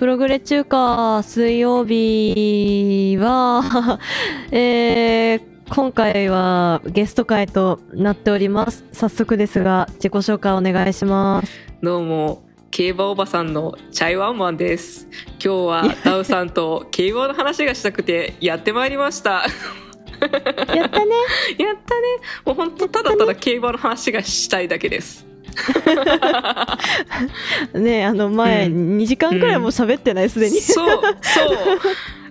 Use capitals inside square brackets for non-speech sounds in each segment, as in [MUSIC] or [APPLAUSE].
プログレ中華水曜日は、[LAUGHS] えー、今回はゲスト会となっております。早速ですが、自己紹介お願いします。どうも競馬おばさんのチャイワンマンです。今日はダウさんと競馬の話がしたくてやってまいりました。やったね。[LAUGHS] やったね。もう本当ただただ競馬の話がしたいだけです。[LAUGHS] ねあの前、うん。2時間くらいもう喋ってない、すでに。そうそう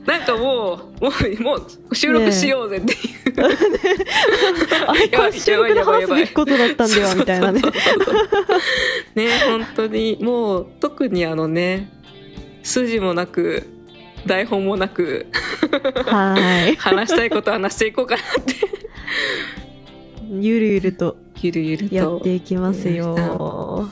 なんかもうもうもう収録しようぜっていう、あれ、これ収録で話すべきことだったんだよ、みたいなねね本当にもう特にあのね筋もなく台本もなくはい。話したいこと話していこうかなって。ゆるゆるとゆるゆると。やっていきますよ。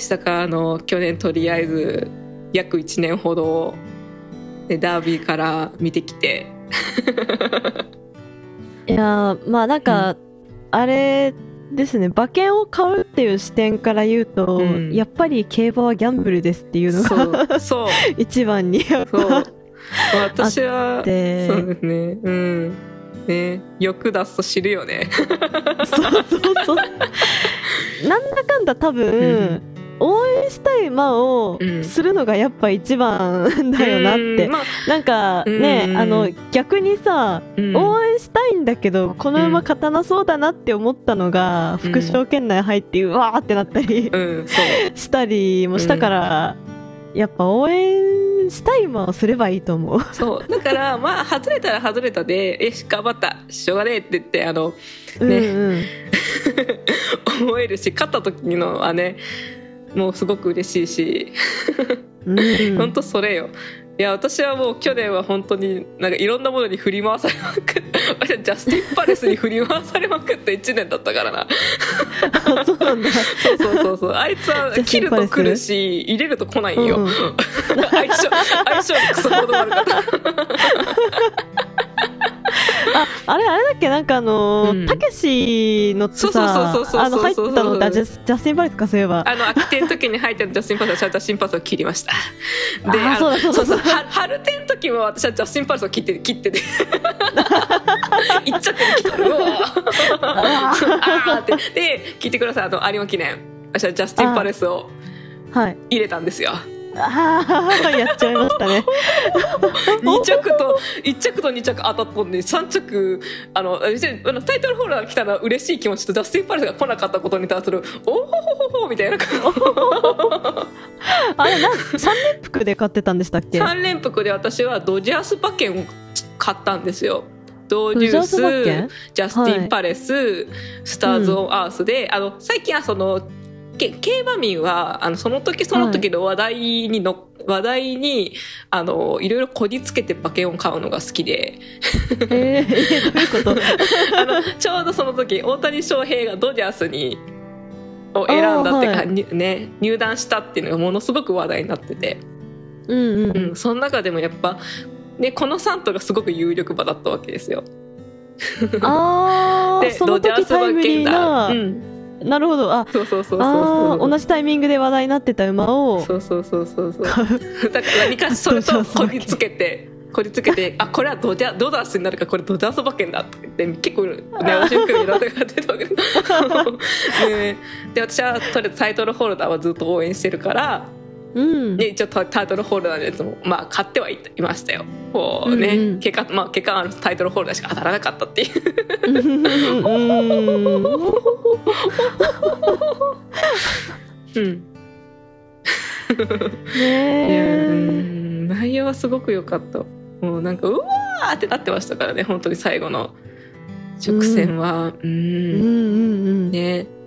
したか？あの去年とりあえず約1年ほどねダービーから見てきて。いやーまあなんか、あれですね。馬券を買うっていう視点から言うと、うん。やっぱり競馬はギャンブルですっていうのそがうそう。[LAUGHS] 一番にそう。ぱ私はでそうですね。うん。ね。欲出すと知るよね。そうそうそう。[LAUGHS] なんだかんだ多分、うん応援したい馬をうんするのがやっぱ一番だよなって、うんまあなんかね、うんあの逆にさ、うん。応援したいんだけどこの馬勝たなそうだなって思ったのが、うん。副賞圏内入ってうわーってなったり、[LAUGHS] したりもしたから、やっぱ応援したい馬をすればいいと思う。そう。だからまあ外れたら外れたで「よし頑張った。しょうがねえ」って言ってあのねうんうん。[LAUGHS] 思えるし勝った時のはねもうすごく嬉しいし。うん。本当それよ。いや私はもう去年は本当になんかいろんなものに振り回されまくって私は [LAUGHS] ジャスティン・パレスに振り回されまくった1年だったからな。[LAUGHS] あそうなんだ。そうそうそうそう。あいつは切ると来るし入れると来ないんよ、うん。う [LAUGHS] ん相性相性クソほど悪かったああれあれだっけ？なんかあのたけしのそうそうさそうそうそうそう。あの入ったのってジャスジャスティン・バレスかそういえば。あの空き店の時に入ってたジャスティン・パレスはジャスティン・パレスを切りました。でああのそうだそうだそうは春店の時も私はジャスティン・パレスを切って切ってて。一着に切ってうわ [LAUGHS] ー。あーって。で聞いてください。あの有馬記念。私はジャスティン・パレスをはい。入れたんですよあ [LAUGHS] あやっちゃいましたね。[LAUGHS] 2着と1着と2着当たったんで3着あの別にあのタイトルホルダーが来たら嬉しい気持ちとジャスティン・パレスが来なかったことに対するおおほほほほみたいな [LAUGHS] あれなん三連服で買ってたんでしたっけ？3連複で私はドジャース馬券を買ったんですよ。ドデュースジャスティン・パレス、スターズ・オン・アースで、あの最近はそのけ競馬民はあのその時その時の話題にの、話題にあのいろいろこじつけて馬券を買うのが好きでえー、えーどういうこと？[LAUGHS] あのちょうどその時大谷翔平がドジャースにを選んだってか、はいにね、入団したっていうのがものすごく話題になってて。うんうん。うん、その中でもやっぱ、ね、この3頭がすごく有力馬だったわけですよ。ああ [LAUGHS] でその時タイムリーな、うん、なるほど。あそうそうそうそう。そう同じタイミングで話題になってた馬を。そうそうそうそうそう。だから何かしそれとこじつけてこじつけて [LAUGHS] あこれはドジャドダースになるからこれドジャース馬券だって結構ね面白くいろんなことが出たわけで [LAUGHS] で私はとりあえずタイトルホルダーはずっと応援してるからうん。で一応タタイトルホルダーのやつもまあ買ってはいいましたよ。こうね、うんうん。結果まあ結果タイトルホルダーしか当たらなかったっていう。うん。ねん内容はすごく良かった。もうなんかうわーってなってましたからね本当に最後の直線は。うん。うん。うんうんね。な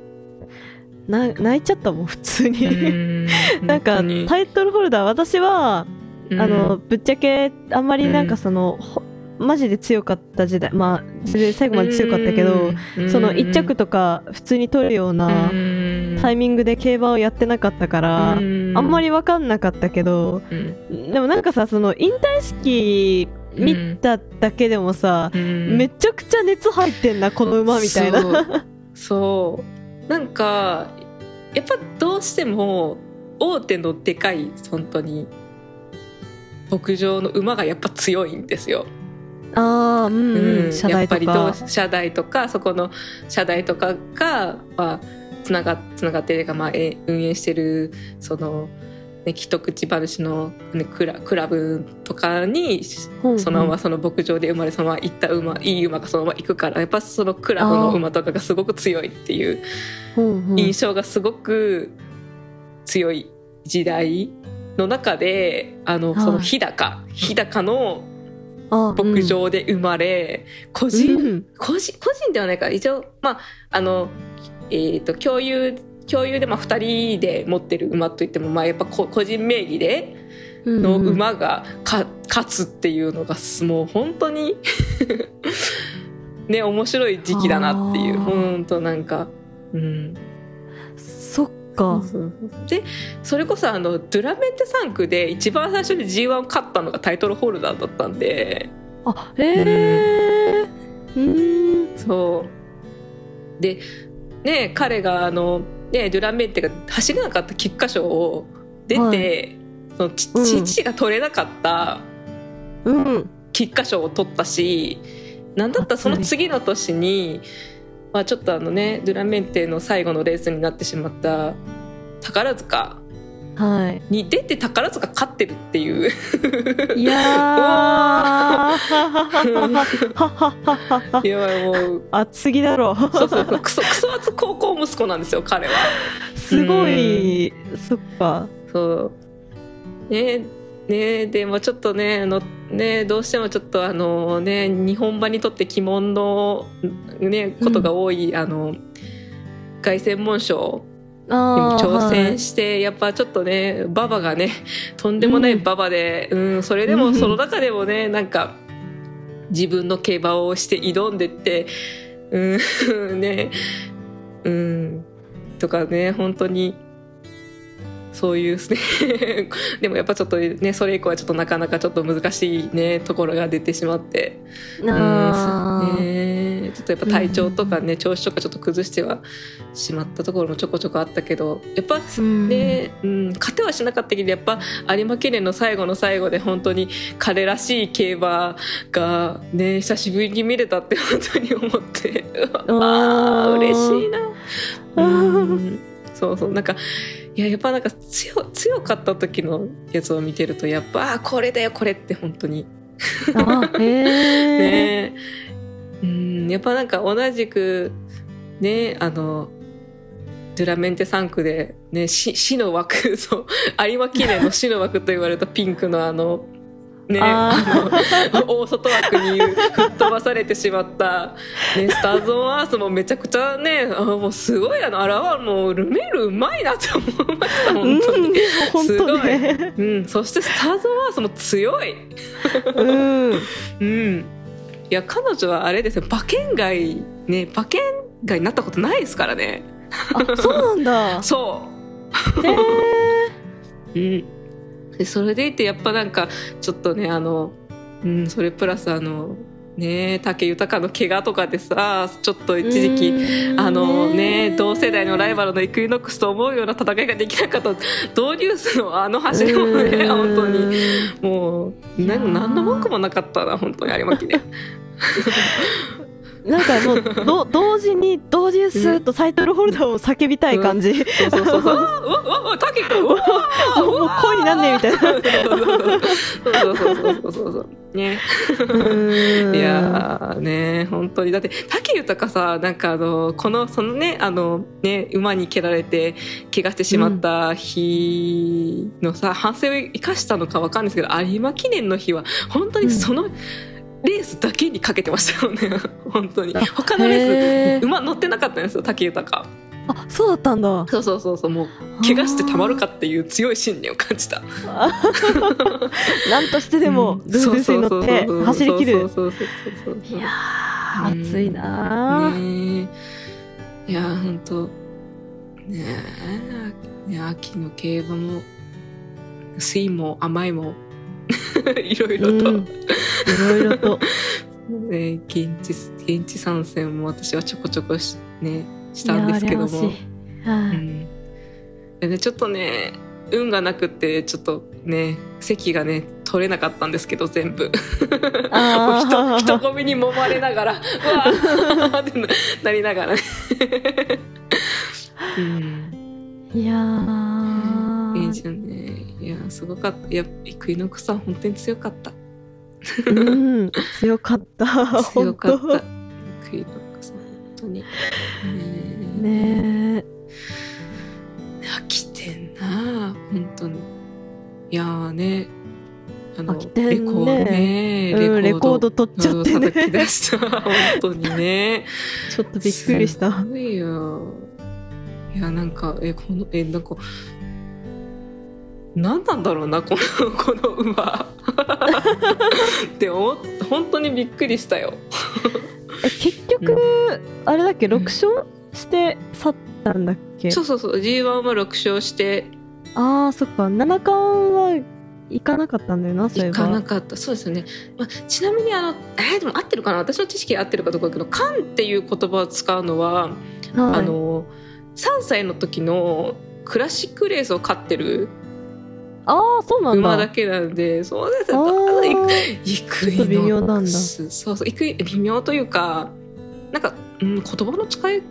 泣いちゃったもん普通に、うん。[LAUGHS] なんかタイトルホルダー私は、うん。あのぶっちゃけあんまりなんかその、ほマジで強かった時代まあそれで最後まで強かったけど、うん。その1着とか普通に取るようなうん。タイミングで競馬をやってなかったから、うん。あんまり分かんなかったけどうん。でもなんかさその引退式見ただけでもさ、うん。めちゃくちゃ熱入ってんなこの馬みたいな。そうなんかやっぱどうしても大手のでかい本当に牧場の馬がやっぱ強いんですよ。ああうんうん、やっぱりどかう車台とかそこの車台とかが、まあ、つながつながってるか、まあ、え運営してるその、ね、一口馬の、ね、クラクラブとかにそのままその牧場で生まれそのまま行った馬いい馬がそのまま行くからやっぱそのクラブの馬とかがすごく強いっていう印象がすごく強い時代の中であのその日高日高のあ牧場で生まれ、個う人、ん。個人個人ではないか一応まああのえー、と共有共有でまあ2人で持ってる馬といってもまあやっぱこ個人名義でうんの馬がか勝つっていうのがもう本当に [LAUGHS] ね面白い時期だなっていう本当なんかうん。そっか。でそれこそあのドゥラメンテ3区で一番最初に G1 を勝ったのがタイトルホルダーだったんで。あへえうん。そう。でね彼があのねドゥラメンテが走れなかった菊花賞を出て、はそのちうん。父が取れなかったうん。菊花賞を取ったしなんだったらその次の年に、まあ、ちょっとあのねドゥラメンテの最後のレースになってしまった宝塚はい。に出て宝塚勝ってるっていう。いや [LAUGHS] いやもう。あ次だろ。そうそうそう。クソクソ厚高校息子なんですよ彼は。すごい。そっか。そう。ねねでもちょっとねあのねどうしてもちょっとあのね日本馬にとって鬼門のねことが多い、あの凱旋門賞にも挑戦はい。して、やっぱちょっとね馬場がね [LAUGHS] とんでもない馬場で、うんそれでもその中でもねなんか自分の競馬をして挑んでってうん [LAUGHS] ねうんとかね本当にそういうですね。[LAUGHS] でもやっぱちょっとねそれ以降はちょっとなかなかちょっと難しいねところが出てしまって。あー。ねちょっとやっぱ体調とかね、調子とかちょっと崩してはしまったところもちょこちょこあったけどやっぱうん。ね、うん、勝てはしなかったけどやっぱ有馬記念の最後の最後で本当に彼らしい競馬がね久しぶりに見れたって本当に思ってあ [LAUGHS] あ嬉しいな。うん。そうそうなんかいややっぱなんか強強かった時のやつを見てるとやっぱあーこれだよこれって本当に。[LAUGHS] ねうんやっぱなんか同じくねあのドゥラメンテ3区で、ね、死死の枠 [LAUGHS] そう有馬記念の死の枠と言われたピンクのあのねああの [LAUGHS] 大外枠に吹っ飛ばされてしまった、ね、スターズ・オン・アースもめちゃくちゃねあもうすごいあのあらはもうルメールうまいなって思いましたうん本当に。本当ね。うん、そしてスターズ・オン・アースも強い。うん。[LAUGHS] うん、いや彼女はあれですよ。馬券外ね。馬券外になったことないですからね。あそうなんだ。[LAUGHS] そへえう、[LAUGHS] うん、でそれでいてやっぱなんかちょっとねあの、うん、それプラスあのね武豊の怪我とかでさちょっと一時期あのね同世代のライバルのイクイノックスと思うような戦いができなかったドリュースのあの走りもね本当にもう何何の文句もなかったな本当に有馬記念 [LAUGHS] なんかもうど同時に同時にスーッとタイトルホルダーを叫びたい感じ、そうそうそうそう。[LAUGHS] うわうわタケ君。うわもうもう声になんねえみたいなそうそうそうそうそうそうね。うん。いやーね本当に。だって武豊さなんかあのこのそのねあのね馬に蹴られて怪我してしまった日のさ、反省を生かしたのかわかんないですけど有馬記念の日は本当にそのレースだけにかけてましたよね。[LAUGHS] 本当に。あ他のレース馬乗ってなかったんですよ武豊あそうだったんだ。そうそうそうそうもう怪我してたまるかっていう強い信念を感じた。[LAUGHS] なんとしてでもうん。ルールスに乗って走り切る。いやー熱いなー、ねえいや本当ねえね秋の競馬も酸いも甘いも [LAUGHS] いろいろと、うん。いろいろと。[LAUGHS] ね、現地現地参戦も私はちょこちょこし,、ね、したんですけども、はい。うん。でね、ちょっとね運がなくてちょっとね席がね取れなかったんですけど全部。[LAUGHS] 人人混みに揉まれながらうわーってななりながらね、[LAUGHS] うん、いやー。いいじゃんねいやすごかった。いやイクイノックスさん本当に強かった。うん。強かった。強かった。本イクイノックスさん本当に。ね [LAUGHS] 当ね。飽きてんな本当に。いやーねあのね。レコードねえ、うん、レコード取っちゃってね。叩き出した。[LAUGHS] 本当にね。ちょっとびっくりした。すごいよ。いやなんかえこのえなんか何なんだろうなこの [LAUGHS] この馬。って思っ本当にびっくりしたよ。[LAUGHS] え結局、あれだっけ6勝？して去ったんだっけ？そうそうそう。G1 は6勝して。あーそっか。七冠は行かなかったんだよなそういえ行ばかなかった。そうですよね、まあ、ちなみにあのえーでも合ってるかな？私の知識で合ってるかどうかだけど「カン」っていう言葉を使うのは、はい、あの3歳の時のクラシックレースを勝ってるあーそうなんだ。馬だけなんでそうですよ。イクイちょっと微妙なんだ。ノックスそうそうイクイ微妙というかなんか、うん、言葉の使い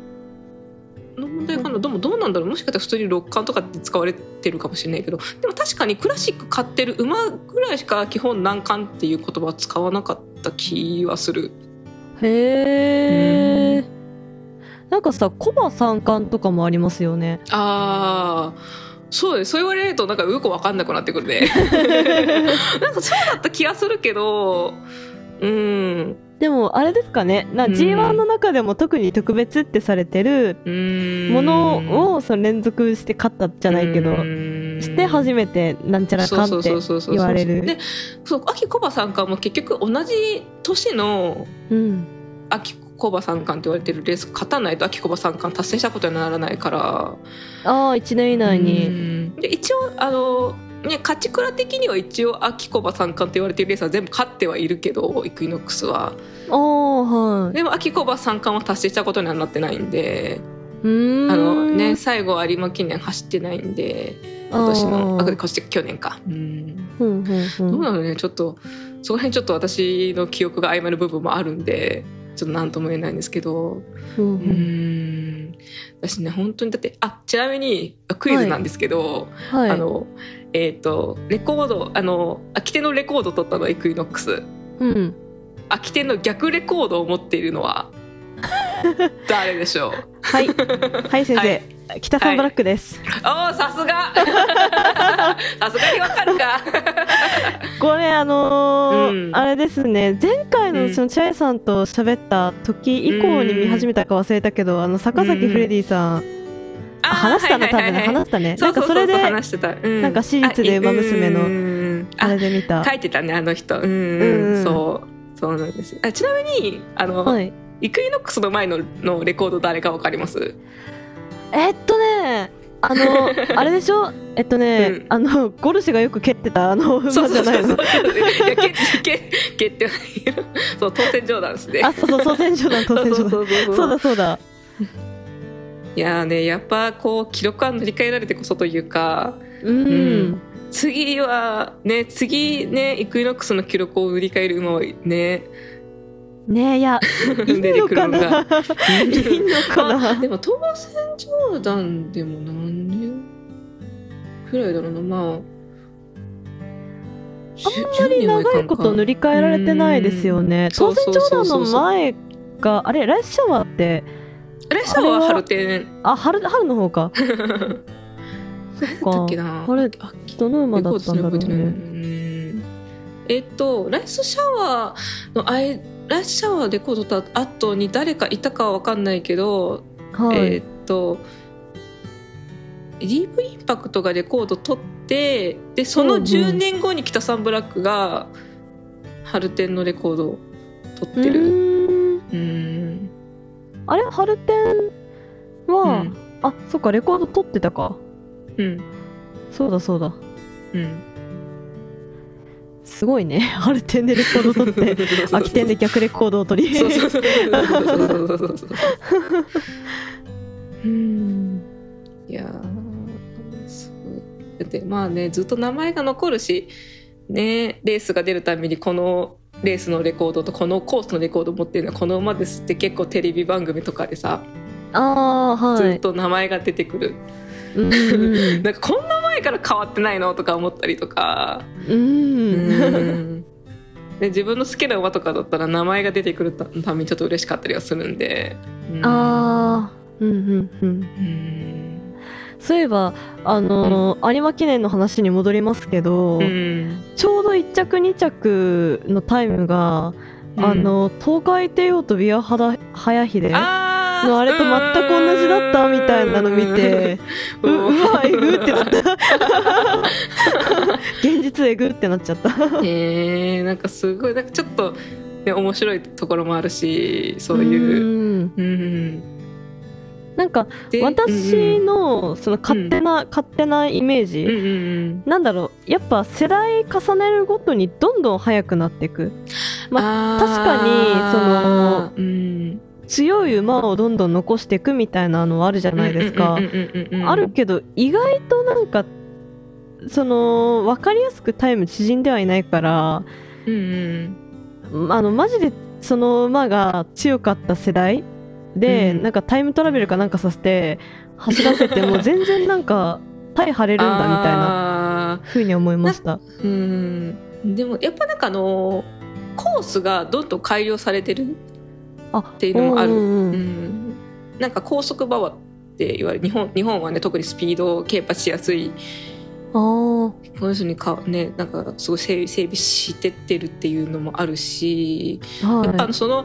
の問題かな、でもどうなんだろう。もしかしたら普通に六冠とかって使われてるかもしれないけど。でも確かにクラシック買ってる馬ぐらいしか基本難関っていう言葉は使わなかった気はする。へえなんかさコバ三冠とかもありますよね。ああそうです。そう言われるとなんかよく分かんなくなってくるね。[LAUGHS] なんかそうだった気がするけど。うんでもあれですかね。なうん。G1 の中でも特に特別ってされてるうん。ものをその連続して勝ったじゃないけどうん。して初めてなんちゃらかんって言われる。でそう秋コバ三冠も結局同じ年のうん。秋コバ三冠って言われてるレース勝たないと秋コバ三冠達成したことにならないから。ああ1年以内うに一応あのね勝ち倉的には一応秋コバ三冠って言われてるレースは全部勝ってはいるけどイクイノックスは。はい。でも秋コバ三冠は達成したことにはなってないんであのね最後有馬記念走ってないんで今年のあこっち去年か。うん。ふんふんふん。どうなのねちょっとその辺ちょっと私の記憶が曖昧な部分もあるんでちょっと何とも言えないんですけど。んふん。ん私ね本当にだってあちなみにクイズなんですけど、はい。あのえっ、とレコードあの空き手のレコード取ったのはイクイノックス。うん。空き手の逆レコードを持っているのは [LAUGHS] 誰でしょう？はい。はい先生、北さんブラックです、おーさすが。[LAUGHS] さすがにわかるか。[LAUGHS] これあのーうん。あれですね。前回うん。のそのチャイさんと喋った時以降に見始めたか忘れたけど、あの坂崎フレディさん、あ話したの？多分ね。話したねなんかそれでうん。なんか私立で馬娘のあれあで見た。書いてたねあの人。うん、うんうん。そう。そうなんです。あちなみにあの、はいイクイノックスの前ののレコード誰かわかります？えっとねあの [LAUGHS] あれでしょ？えっとね、うん。あのゴルシュがよく蹴ってたあの馬じゃないの。そうそういそう当選冗談ですね。あそうそう当選所だ当選所だそうだそうだ。いやーねやっぱこう記録は塗り替えられてこそというかうん、うん。次はね次ねイクイノックスの記録を塗り替える馬はねねえいや [LAUGHS] いいのかな？いいのかまあなでも当選冗談でも何年くらいだろうな。まああんまり長いこと塗り替えられてないですよね。うん。当選冗談の前があれライスシャワーってあれシャワー春天あ春春の方か。[LAUGHS] そっか。な。あれあどの馬だったんだろうね。うん。えっとライスシャワーのあいライスシャワーレコードと後に誰かいたかは分かんないけど、はい、えっと DV インパクトがレコード取ってでそのうんうん。10年後に来たサンブラックが春天のレコードを取ってる。うん。あれ？春天は、うん。あそっかレコード取ってたか。うん。そうだそうだ。うんすごいね。[LAUGHS] 春天でレコード取って [LAUGHS] 秋天で逆レコードを取り。そう [LAUGHS] ん。いやーそう。だってまあねずっと名前が残るしねレースが出るたびにこのレースのレコードとこのコースのレコード持ってるのはこの馬ですって結構テレビ番組とかでさ、ああはい。ずっと名前が出てくるなんかこんな前から変わってないのとか思ったりとか。うん。うん。で自分の好きな馬とかだったら名前が出てくるたためにちょっと嬉しかったりはするんで、うん。ああうんうんうん。うん。そういえばあのー有馬記念の話に戻りますけど、うん。ちょうど1着2着のタイムが、あの東海帝王とビアハダ早秀あーのあれと全く同じだったみたいなの見てううん。うわえぐってなった。現実えぐってなっちゃった。えー、なんかすごい。なんかちょっと、ね、面白いところもあるしそういう。うん。うん。なんかで私のその勝手な、勝手なイメージ、うんうんうん。なんだろう。やっぱ世代重ねるごとにどんどん速くなっていく。まあー。確かにうん強い馬をどんどん残していくみたいなのはあるじゃないですか。あるけど意外となんかその分かりやすくタイム縮んではいないからうんうんあのマジでその馬が強かった世代で、うん。なんかタイムトラベルかなんかさせて走らせても全然なんかタイ張れるんだみたいなあ風に思いました。ーうん。でもやっぱなんかあのコースがどんどん改良されてるあっていうのもある。うんうんうん。うん。なんか高速馬場って言われる。日本日本はね特にスピードを競馬しやすい。この人にかねなんかすごい整備してってるっていうのもあるし、やっぱその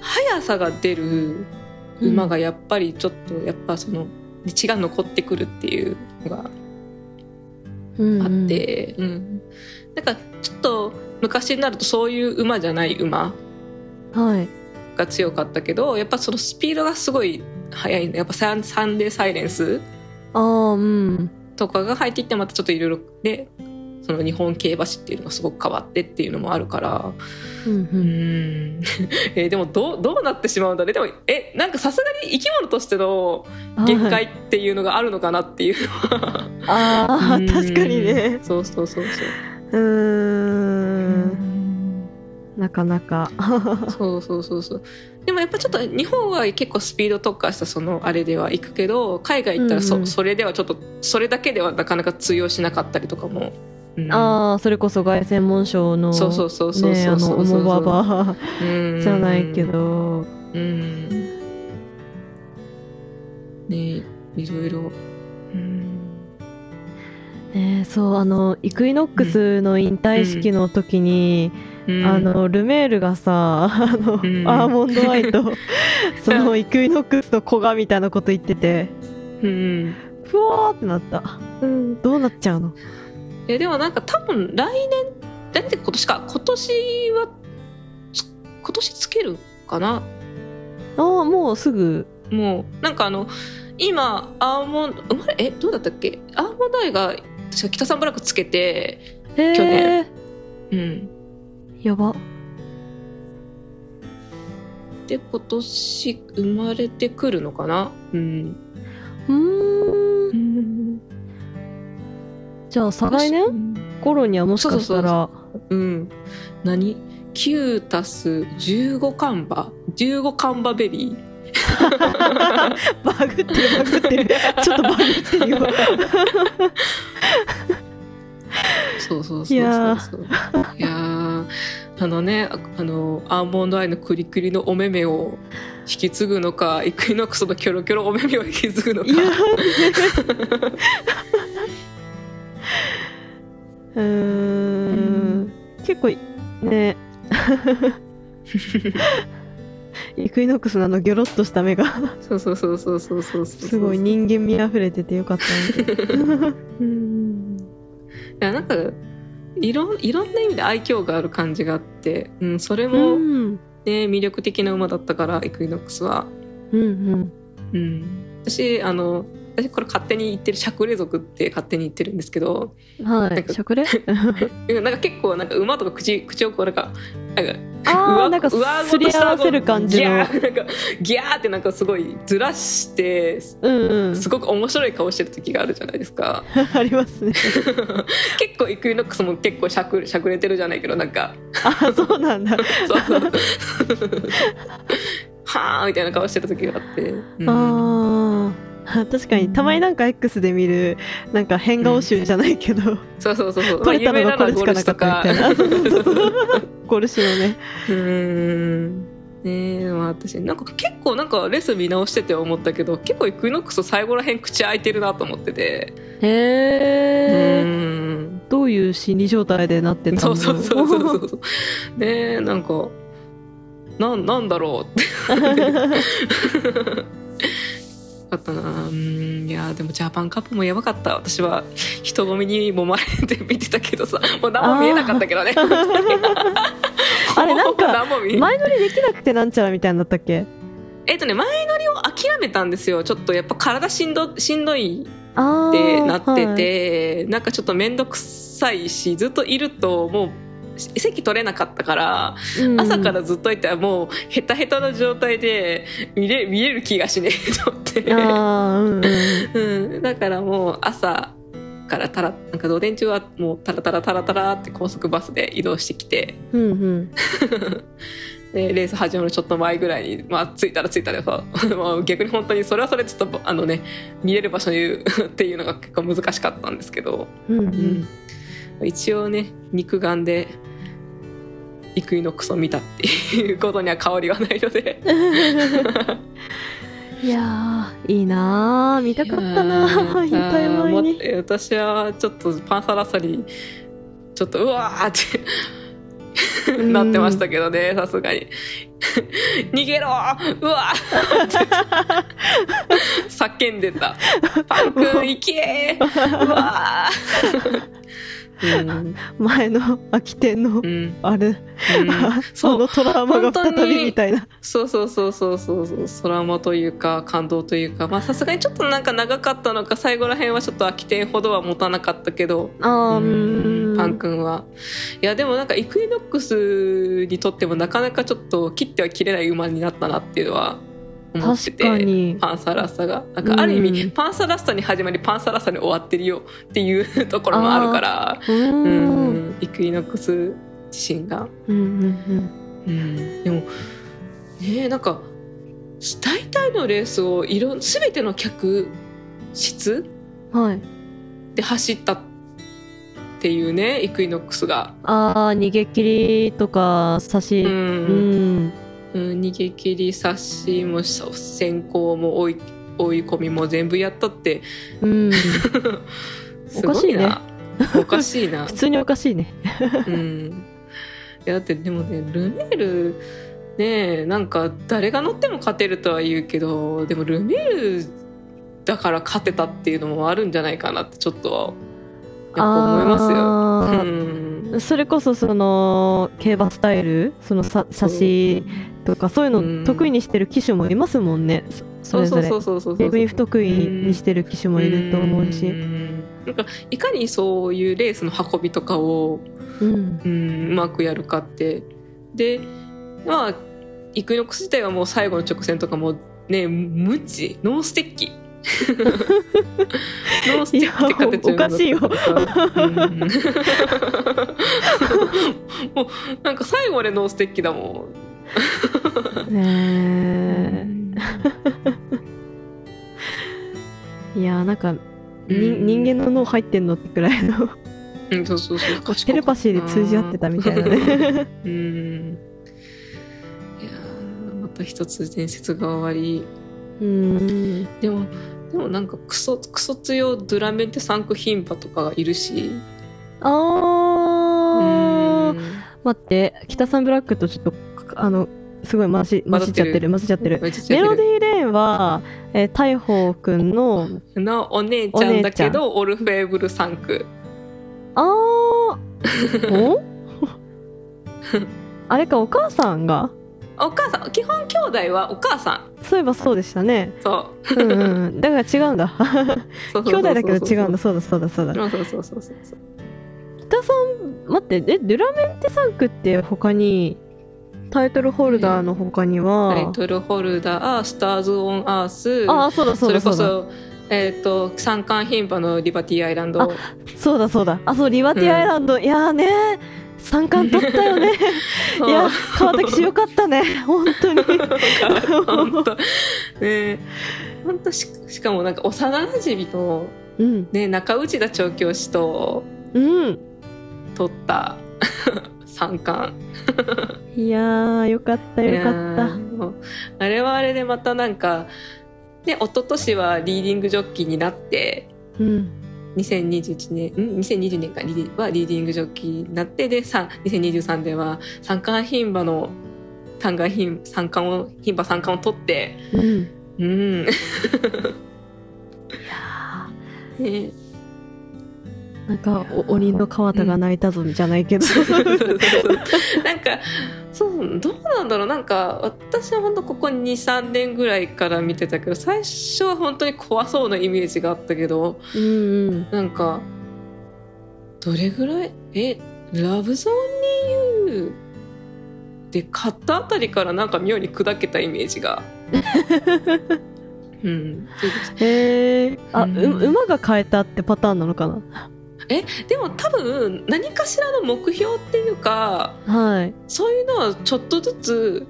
速さが出る馬がやっぱりちょっとやっぱその血が残ってくるっていうのがうんあって、うん。なんかちょっと昔になるとそういう馬じゃない馬。はいが強かったけどやっぱそのスピードがすごい速いんだ。やっぱサンサンデーサイレンスとかが入ってきてまたちょっといろいろでその日本競馬史っていうのがすごく変わってっていうのもあるから。うんううん。ん [LAUGHS] えーでもどうどうなってしまうんだねでもえなんかさすがに生き物としての限はい界っていうのがあるのかなっていうのは。あうん。ー確かにね。そうそうそうそう。うーんなかなか。そうそうそうそう。でもやっぱちょっと日本は結構スピード特化したそのあれでは行くけど海外行ったらそ,、うんうん。それではちょっとそれだけではなかなか通用しなかったりとかも、うん。ああそれこそ凱旋門賞のそうそうそうそうそうそうそうモババうん。じゃないけど。うん。ねいろいろ。うん。ねそうあのイクイノックスの引退式の時に、うんあのルメールがさあの、うん。アーモンドアイと [LAUGHS] そのイクイノックスと古賀みたいなこと言ってて。うんふわーってなった、うん、どうなっちゃうの？えでもなんか多分来年来年って今年か今年はつ今年つけるかな？ああもうすぐ。もうなんかあの今アーモンド生まれえどうだったっけ？アーモンドアイが確か北三ブラックつけて去年。うんやば。で今年生まれてくるのかな？うん、うーん。じゃあ再来年？頃にはもしかしたら。うん。何？9足す15カンバ？15カンバベビー？バグってるバグってる。ちょっとバグってるよ。[LAUGHS] そうそうそうそうそう。いやあのねああのアーモンドアイのクリクリのお目目を引き継ぐのかイクイノックスのキョロキョロお目目を引き継ぐのか。[LAUGHS] うーん。結構ね。イクイノックスのあのギョロッとした目が。そうそうそうそうそうそうすごい人間味あふれててよかったね [LAUGHS] [LAUGHS] うん。いやなんかいろんいろんな意味で愛嬌がある感じがあって、うん、それうも、ん。ね、魅力的な馬だったからイクイノックスは。うん。うん、私あの私これ勝手に言ってるシャクレ族って勝手に言ってるんですけどうんはなんか [LAUGHS] なんか結構なんか馬とか口口をこうなんかあーなんかすり合わせる感じの。ギャーなんかギャーってなんかすごいずらしてうんうん。すごく面白い顔してる時があるじゃないですか。[LAUGHS] ありますね。[LAUGHS] 結構イクイノックスも結構しゃくしゃくれてるじゃないけどなんか。あそうなんだ。[LAUGHS] はあみたいな顔してる時があって、うん。あー [LAUGHS] 確かにたまになんか X で見るなんか変顔集じゃないけど、そうそうそうそう。撮れたのがこれしかなかったみたいな。ゴルシュ [LAUGHS] のね。うーん。ねえまあ私なんか結構なんかレッスン見直してて思ったけど結構イクイノックス最後らへん口開いてるなと思ってて。へえどういう心理状態でなってたの？そうそうそうそうそうそう。ねえなんかなんなんだろうって [LAUGHS] あったな。うんいやでもジャパンカップもやばかった。私は人混みに揉まれて見てたけどさ。もう何も見えなかったけどね。あ [LAUGHS] れなんか前乗りできなくてなんちゃらみたいになったっけ？えっとね前乗りを諦めたんですよ。ちょっとやっぱ体しんどしんどいってなってはい。て、なんかちょっと面倒くさいしずっといるともう席取れなかったから、うん。朝からずっといたらもうヘタヘタの状態で見れ見れる気がしねえと思って、うんうん。うん、だからもう朝からたらなんか土電中はもうタラタラタラタラって高速バスで移動してきて。うんうん。[LAUGHS] でレース始まるちょっと前ぐらいに、まあ、着いたら着いたでさ [LAUGHS] まあ逆に本当にそれはそれちょっとあのね見れる場所にいるっていうのが結構難しかったんですけど、うんううんん、一応ね肉眼でイクイノックスを見たっていうことには変わりはないので。[LAUGHS] いやーいいなー見たかったなー。引退前もに私はちょっとパンサラッサにちょっとうわーって。うん。なってましたけどねさすがに。逃げろうわ叫んでた。パン君行けーうわー。うん前の空き店のうん。あれ、うん。そのトラウマが再びみたいな。そうそうそうそうそうそう。トラウマというか感動というか。まあさすがにちょっとなんか長かったのか最後らへんはちょっと空き店ほどは持たなかったけど。あーううん。んパン君はいやでもなんかイクイノックスにとってもなかなかちょっと切っては切れない馬になったなっていうのは思って確てかに。パンサラッサが。なんかある意味、うん。パンサラッサに始まりパンサラッサに終わってるよっていうところもあるからううん。うん。イクイノックス自身が。うんうんうん、でもねなんか大体のレースをいろん全ての客室うんはい。で走ったっていうねイクイノックスが、あー逃げ切りとか差しううんんうん逃げ切り差しも先行も追い追い込みも全部やったって。うん。[LAUGHS] すごいな。おかしいな。[LAUGHS] 普通におかしいね。うん。いやだってでもねルメールねえなんか誰が乗っても勝てるとは言うけどでもルメールだから勝てたっていうのもあるんじゃないかなってちょっとはやっぱ思いますよ。あうーん。それこそその競馬スタイルそのさ差しとかそういううん。の得意にしてる騎手もいますもんね。そそれぞれ。そうそうそうそうそう逆に不得意にしてる騎手もいると思うし。ん。なんかいかにそういうレースの運びとかをうん。うんうまくやるかって。でまあイクイノックス自体はもう最後の直線とかもね鞭ノーステッキ。[LAUGHS] ノースティックって形おかしいよ。うん。[LAUGHS] もうなんか最後までノーステッキだもん。ねえ。いやなんか、にうん。人間の脳入ってんのってくらいの。うん、そうそうそう。テレパシーで通じ合ってたみたいなね。うん。いやーまた一つ伝説が終わり。うん。でも、でもなんかクソ、クソ強ドゥラメンテサンクヒンパとかがいるし。あー。うん。待って北さんブラックとちょっとあのすごい混じ混じっちゃってる混じっちゃってる。メロディーレーンは、えー、大宝くんののお姉ちゃんだけど、オルフェーブルサンク。あー。お？[LAUGHS] あれかお母さんが？お母さん、基本兄弟はお母さん。そういえばそうでしたね。そう。うんうんだから違うんだ。兄弟だけど違うんだ。そうだそうだそうだそうそうそうそうそうそう。北さん待ってえドゥラメンテサンクって他にタイトルホルダーの他には、タイトルホルダー、スターズ・オン・アース。ああそうだそそうれだそうだ。こそ、えっ、と、三冠牝馬のリバティアイランド。あそうだそうだ。あそうリバティアイランド、いやーね三冠取ったよね。[LAUGHS] いや川崎氏よかったね。本当に。本当。ね。本当ししかもなんか幼馴染のうん。ね中内田調教師とうん。取った三冠。いやーよかったよかっいやーもうあれはあれでまたなんかね一昨年はリーディングジョッキーになってたうん。2021年ん？2020年かリーはリーディングジョッキーになってでさ2023では三冠牝馬の三冠牝三冠を牝馬三冠を取ってうん。うん。いや [LAUGHS] ね。ーなんかお鬼の川田が泣いたぞじゃないけど、[LAUGHS] なんかそうどうなんだろう。なんか私は本当ここ23年ぐらいから見てたけど最初は本当に怖そうなイメージがあったけどうんうん。なんかどれぐらい？えラブゾーンに言うで買ったあたりからなんか妙に砕けたイメージが。[LAUGHS] うん、へえあ、ううん馬が変えたってパターンなのかな？でも多分何かしらの目標っていうかはい。そういうのはちょっとずつ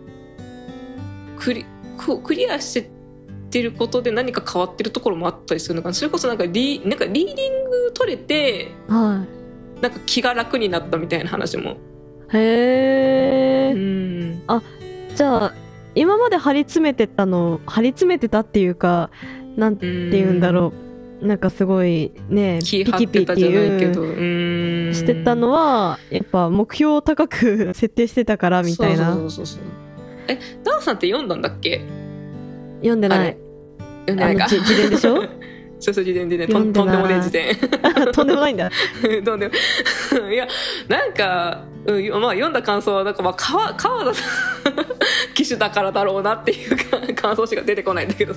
クリククリアしてってることで何か変わってるところもあったりするのかな。それこそなんかリなんかリーディング取れてはなんか気が楽になったみたいな話も。いへえ、うん。じゃあ今まで張り詰めてたの張り詰めてたっていうかなんて言うんだろう、なんかすごいね気張ってたじゃないけど。うん。してたのはやっぱ目標を高く設定してたからみたいな。そうそうそうそうえダンさんって読んだんだっけ？読んでない。読んでないか。自伝でしょ？[LAUGHS] そうそう自伝でねと読んでないんとんでもねえ自伝 [LAUGHS] とんでもないんだ。[LAUGHS] どうでも [LAUGHS] いやなんか、うん、まあ読んだ感想はなんかまあ川川田さん騎手だからだろうなっていうか感想しか出てこないんだけど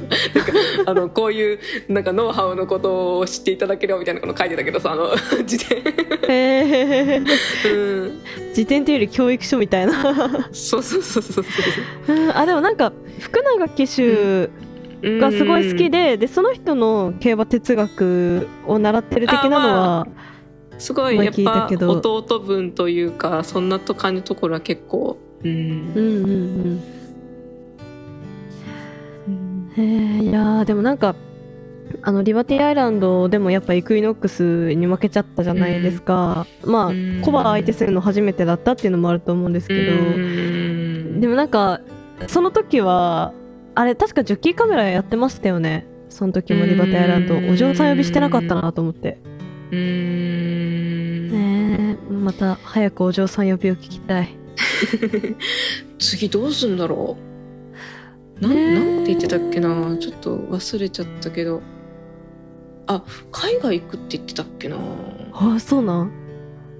あのこういうなんかノウハウのことを知っていただければみたいなこと書いてたけどさあの自伝、へえうん、辞典っていうより教育書みたいな。そうそうそうそうそう。うんあでもなんか福永騎手そうがすごい好きで、でその人の競馬哲学を習ってる的なのは、すごい前やっぱ弟分というかそんなと感じのところは結構うん。うんうんうん。へえいやーでもなんかあのリバティアイランドでもやっぱイクイノックスに負けちゃったじゃないですか、まあうん。コバ相手するの初めてだったっていうのもあると思うんですけど、うん。でもなんかその時はあれ確かジョッキーカメラやってましたよね。その時もリバティアイランド。うん。お嬢さん呼びしてなかったなと思って。うん。ねえ。また早くお嬢さん呼びを聞きたい。次どうすんだろう。なん,、なんて言ってたっけな。ちょっと忘れちゃったけど。あ海外行くって言ってたっけな。あそうなん。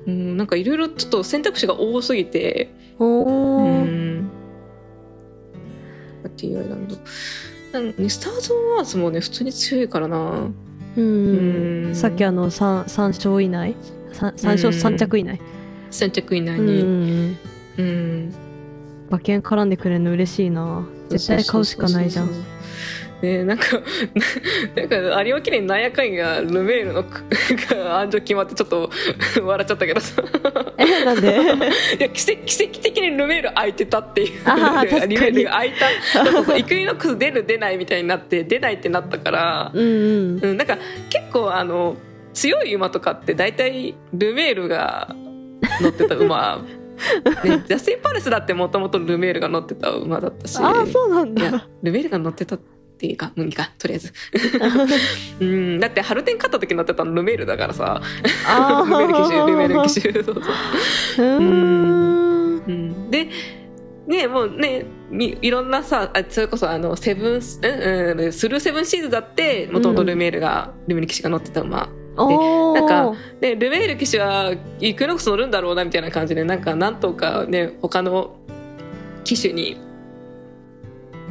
うんなんかいろいろちょっと選択肢が多すぎて。おうーんティーアイランドなんねスターズ・オン・アースもね普通に強いからな。うん。うん。さっきあの 3, 三勝以内？3, 三勝うん。3着以内？先着以内うん。にうん。馬券絡んでくれるの嬉しいな。絶対買うしかないじゃんねなんかなんか有馬記念なんやかんやルメールのが安城決まってちょっと [LAUGHS] 笑っちゃったけど。さえなんで？[LAUGHS] いや奇跡奇跡的にルメール空いてたっていう。あー確かに。[LAUGHS] ルメールが空いた。そうそうそうイクイノックス出る出ないみたいになって出ないってなったから、うんうん。うん、なんか結構あの強い馬とかって大体ルメールが乗ってた馬。ね、ジャスティン・パレスだってもともとルメールが乗ってた馬だったし。ああそうなんだ。ルメールが乗ってたっていうかもういいかとりあえず。[LAUGHS] うんだってハルテン勝った時乗ってたのルメールだからさ。あルメール騎手ルメール騎手手そうそう。うーん。うん。でねもうねみいろんなさあそれこそあのセブンス,、うんうん、スルーセブンシーズだってもともとルメールが、ルメール騎士が乗ってた馬おー。なんかでルメール騎士はイクイノックス乗るんだろうなみたいな感じでなんかなんとかね他の騎手に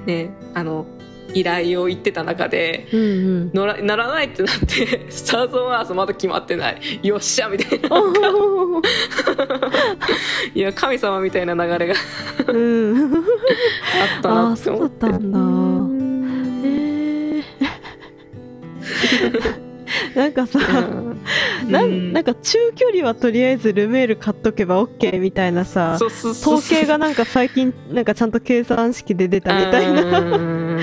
ねあの依頼を言ってた中でうんうん。乗ら乗らないってなって [LAUGHS] スターズ・オン・アースまだ決まってない。よっしゃみたいな。いや神様みたいな流れが。うん。あったあなってあそうだ思ってったんだ。うん。へえ [LAUGHS] なんかさなうん。んなんか中距離はとりあえずルメール買っとけば OK みたいなさ統計がなんか最近なんかちゃんと計算式で出たみたいな。[LAUGHS]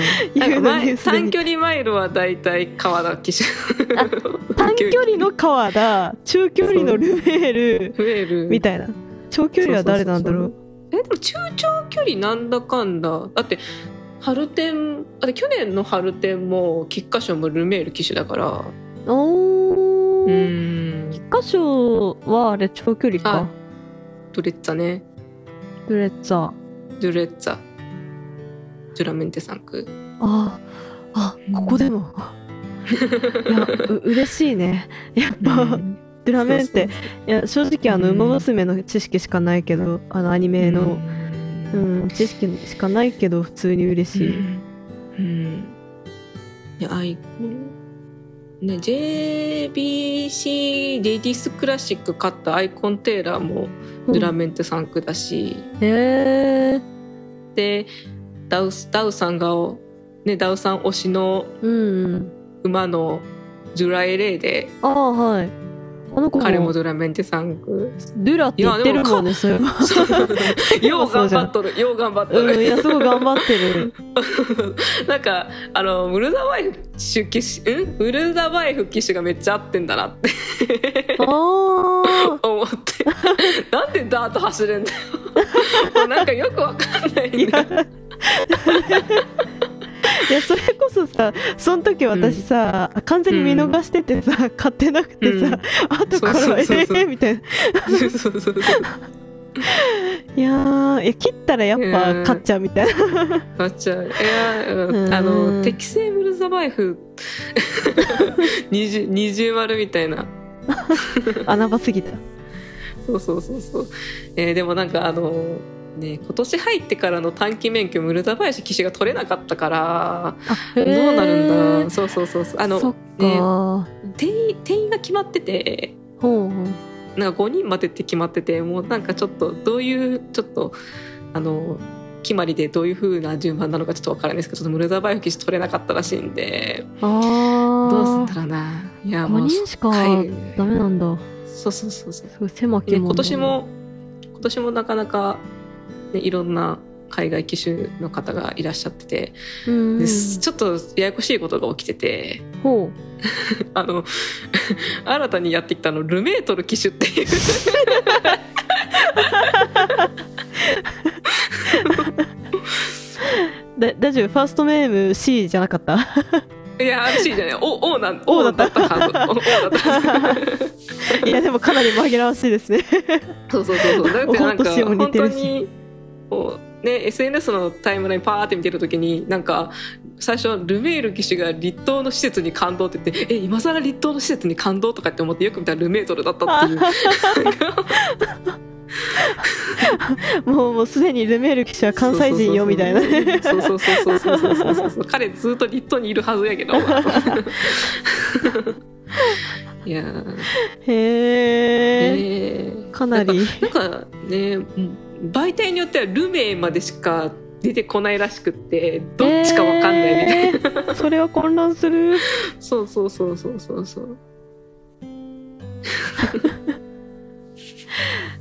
短距離マイルはだいたい川田騎手あ短距離の川田中距離のルメール。増えるみたいな。長距離は誰なんだろう？えでも中長距離なんだかんだ。だって春天あれ去年の春天も菊花賞もルメール騎手だから。うおー。ん。菊花賞はあれ長距離か。あドレッツァね。ドレッツァ。ドレッツァ。ジュラメンテ3区。ああここでも。いやう嬉しいね。やっぱ、ドラメンっていや正直あの「うん。ウマ娘」の知識しかないけどあのアニメの、うん、知識しかないけど普通に嬉しい、うん。いやアイね JBC レディスクラシック勝ったアイコンテーラーもドゥラメンテ3区だし、へえでダウスダウさんが、ね、ダウさん推しのうんうん。馬のジュラエレーでああはいあの子彼ももドゥラメンテ3区ドゥラって言ってるもんねそれはよう頑張っとる。[LAUGHS] よう頑張っとる、うんいやすごい頑張ってる。[LAUGHS] なんかあのムルザバイん？ムルザバイフ騎士がめっちゃ合ってんだなって。ああ [LAUGHS] 思って。なんでダート走れんだよ。なんかよくわかんないいんだやいやそれこそさその時私さ、完全に見逃しててさ、買ってなくてさ、後からそうそうそうそう。ええみたいな。そうそうそういやーいや切ったらやっぱうん。買っちゃうみたいな、なっちゃう。いやうん。あの適正ムルザバイフ。二重丸みたいな。[LAUGHS] 穴場すぎた。そうそうそうそう、えーでもなんかあのね今年入ってからの短期免許ムルザバイシ騎士が取れなかったからどうなるんだ？そうそうそうそう。あのね定員定員が決まっててほうなんか5人までって決まっててもうなんかちょっとどういうちょっとあの決まりでどういう風な順番なのかちょっとわからないですけどちょっとムルザバイフ騎士取れなかったらしいんであどうすんあだろうな。いや5もう人しかはいダメなんだ。そうそうそうそう。すごい狭きで門今年も今年もなかなか、ね、いろんな海外機種の方がいらっしゃってて、ですちょっとややこしいことが起きててほう。[LAUGHS] あの [LAUGHS] 新たにやってきたのルメートル機種っていう。[LAUGHS] だ大丈夫？ファーストネーム C じゃなかった？いや RC じゃない。お O なん O だった。はず。いやでもかなり紛らわしいですね。そうそうそうそう。だってなんか本当にこうね SNS のタイムラインパーって見てる時になんか最初ルメール騎士が立東の施設に感動って言ってえ今更立東の施設に感動とかって思ってよく見たらルメートルだったっていう。もうもうすでにルメール騎士は関西人よみたいなね。そうそうそうそうそうそうそうそうそう彼ずっと立東にいるはずやけどいやーへええーかなりなんかねうん媒体によってはルメイまでしか出てこないらしくってどっちかわかんないみたいな、えーそれは混乱する。そうそうそうそうそう。そ [LAUGHS] う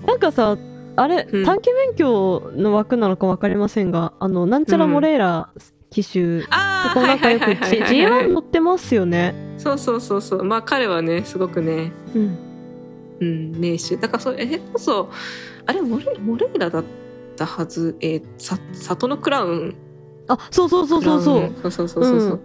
なんかさあれ、うん。短期免許の枠なのか分かりませんがあのなんちゃらモレーラ騎手ああとかなんかよくはいはいはいはい G1 乗ってますよね。そうそうそうそう。まあ彼はねすごくね。うん。うん名手。だからそれえこそあれモレモレーラだったはず？えー、さ里のクラウン？あそうそうそうそうそう、そうそうそうそう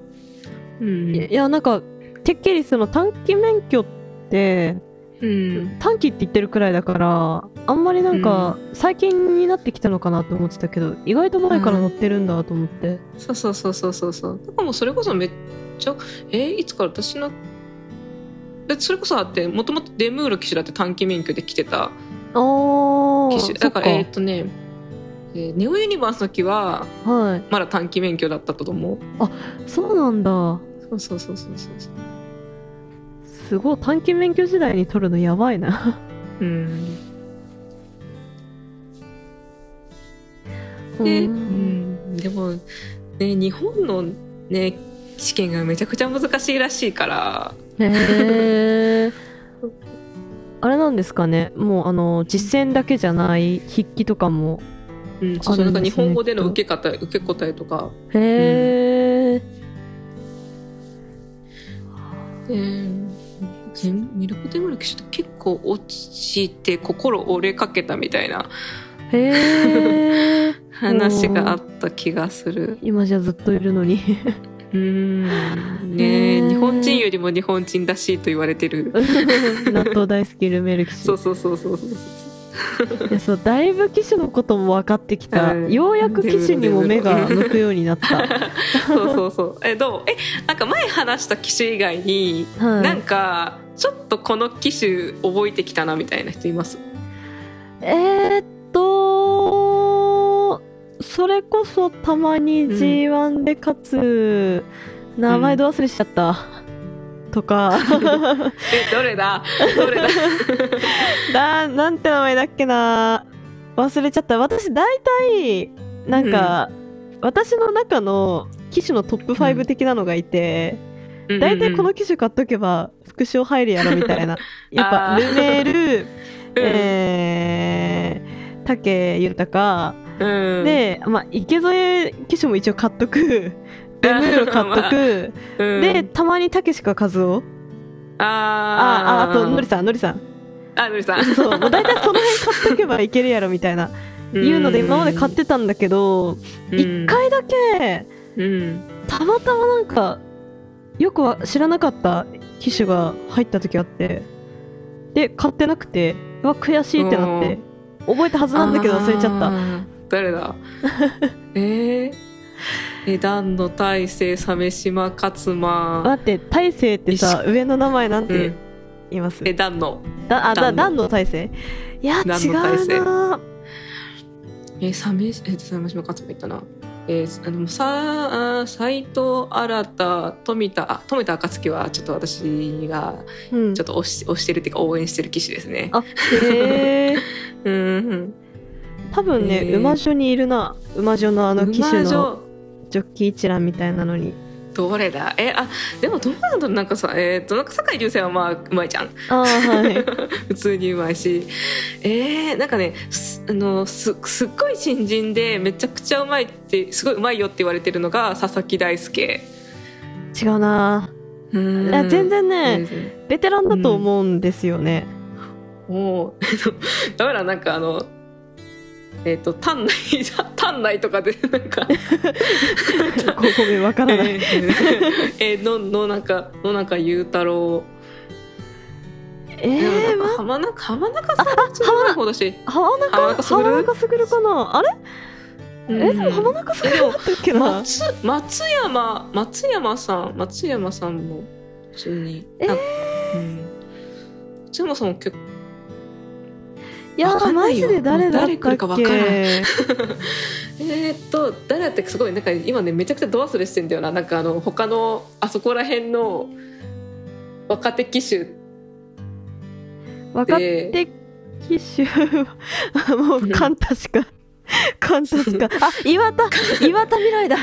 う。ん。いやなんかてっきりその短期免許ってうん。短期って言ってるくらいだからあんまりなんか最近になってきたのかなと思ってたけど意外と前から乗ってるんだと思って、そうそうそうそうそうそう。だからもうそれこそめっちゃえーいつから私のえそれこそあってもともとデムーロ騎手だって短期免許で来てたああ騎手だからえーっとね、えーネオユニバースの時ははい。まだ短期免許だったと思う。そうなんだ。そうそうそうそうそう。すごい短期免許時代に取るのやばいな。うん。うで、うん。ん、でも、ね、日本の、ね、試験がめちゃくちゃ難しいらしいから。へえ [LAUGHS] あれなんですかね。もうあの実践だけじゃない筆記とかもうん、そうそうなんか日本語での受け方受け答えとか、へえ、で全ミルクテムル騎手って結構落ちて心折れかけたみたいなへえ [LAUGHS] 話があった気がする。今じゃずっといるのにうんね日本人よりも日本人らしいと言われてる。[LAUGHS] 納豆大好きルメール騎手そうそうそうそうそうそう。いやそうだいぶ騎手のことも分かってきた、うんようやく騎手にも目が向くようになった、[LAUGHS] そうそうそう。えどうえなんか前話した機種以外に、はいなんかちょっとこの機種覚えてきたなみたいな人います？えー、っとそれこそたまに G1 で勝つ、名前ど忘れしちゃった、とか。[LAUGHS] えどれだ？どれだ？[LAUGHS] だなんて名前だっけな。忘れちゃった。私大体なんか、私の中の機種のトップ5的なのがいて、大体この機種買っとけば副賞入るやろみたいな。[LAUGHS] やっぱルメール、うん。えー、竹豊うん、で、まあ、池添機種も一応買っとく。[LAUGHS] デムーロ買っとく、うん。でたまに竹鹿和夫あー。あああとのりさんのりさん。あのりさん。そうもう大体その辺買っとけばいけるやろみたいな。[LAUGHS] いうので今まで買ってたんだけど一、回だけうん。たまたまなんかよくは知らなかった機種が入った時あって。で買ってなくて。うわ悔しいってなって。覚えたはずなんだけど忘れちゃった誰だ？[LAUGHS] えー、え段の大勢鮫島勝間。待って大勢ってさ上の名前なんてうん。言います、え段の。だあだ段の。大勢いや段違うな。え鮫え鮫島勝間いったな。えー、あのさあ斎藤新富田あ富田暁はちょっと私がうん。ちょっと推し推してるっていうか応援してる騎手ですね。あへえ [LAUGHS] うんうん多分ね、へー。馬女にいるな。馬女のあの機種馬の女ジョッキー一覧みたいなのに。どれだ？えあでもどうなんだろう。なんかさえっ、となんか酒井流星はまあうまいじゃん。ああはい。[LAUGHS] 普通にうまいし。えー、なんかねすあのすすっごい新人でめちゃくちゃうまいってすごいうまいよって言われてるのが佐々木大輔。違うな。うん。いや全然ねベテランだと思うんですよね、もう [LAUGHS] ダメだ。なんかあのえっ、と単内 [LAUGHS] 単内とかでなんか。ごごめんわからない、えーえーののなんかのなんか雄太郎。えー、浜中浜中さんもすごい方だし、浜中浜中すぐる？浜中すぐるかな？あれ？えでも浜中すぐるだったっけな？松松山松山さん松山さんも普通に。えー。うん。松山さんも結構いやマジで誰だ誰来るかわからん。[LAUGHS] えーっと誰だったっけすごいなんか今ねめちゃくちゃド忘れしてんだよな。なんかあの他のあそこら辺の若手騎手若手機種は [LAUGHS] もうカンタしか貫突か。あ岩田岩田未来だ。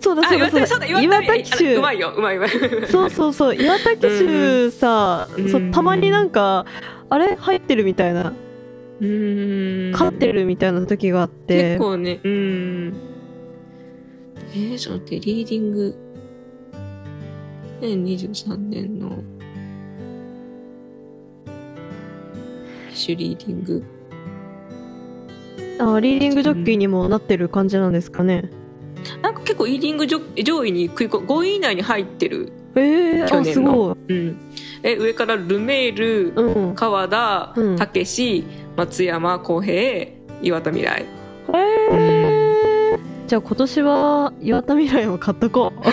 そうだあそうだ。そうだだ岩田騎手うまいようまいうまい。そうそうそう。岩田騎手さ、うん。そうたまになんかあれ？入ってるみたいなうーん。勝ってるみたいな時があって。結構ねうん。えー、ちょっと待ってリーディング。2023年の。シュリーディング。あリーディングジョッキーにもなってる感じなんですかね。なんか結構リーディング上上位に食い込5位以内に入ってる、えー、あ去年の。すごい。うん、え上からルメール、うん。川田うん。たけし松山浩平岩田未来。えー、じゃあ今年は岩田未来を買っとこう。[LAUGHS]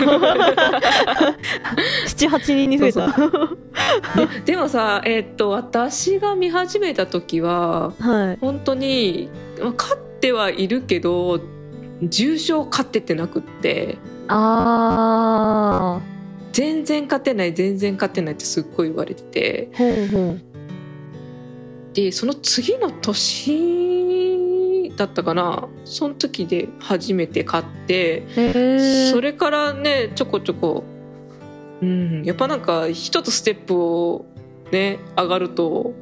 78人に増えた。でもさえーっと私が見始めた時ははい。本当にまあ勝ってはいるけど重賞勝っててなくって。あ全然勝てない全然勝てないってすっごい言われてて。うほうでその次の年だったかな。その時で初めて勝ってえー、それからねちょこちょこ。うんやっぱなんか一つステップをね上がると、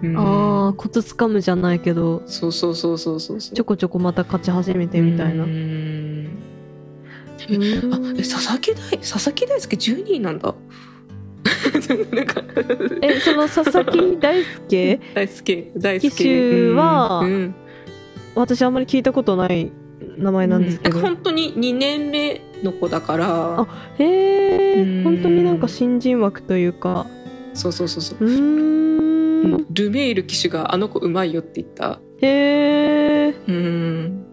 うん。ああコツつかむじゃないけど。そうそうそうそうそうそう。ちょこちょこまた勝ち始めてみたいな。ううんあえ佐々木大佐々木大輔12位なんだ。[LAUGHS] なんか。えその佐々木大輔大輔大輔騎手はうんうん。私あんまり聞いたことない名前なんですけど、うんなんか本当に2年目の子だから。へえうん。本当になんか新人枠というか。そうそうそうそう。うーん。ルメール騎手があの子うまいよって言った。へえうん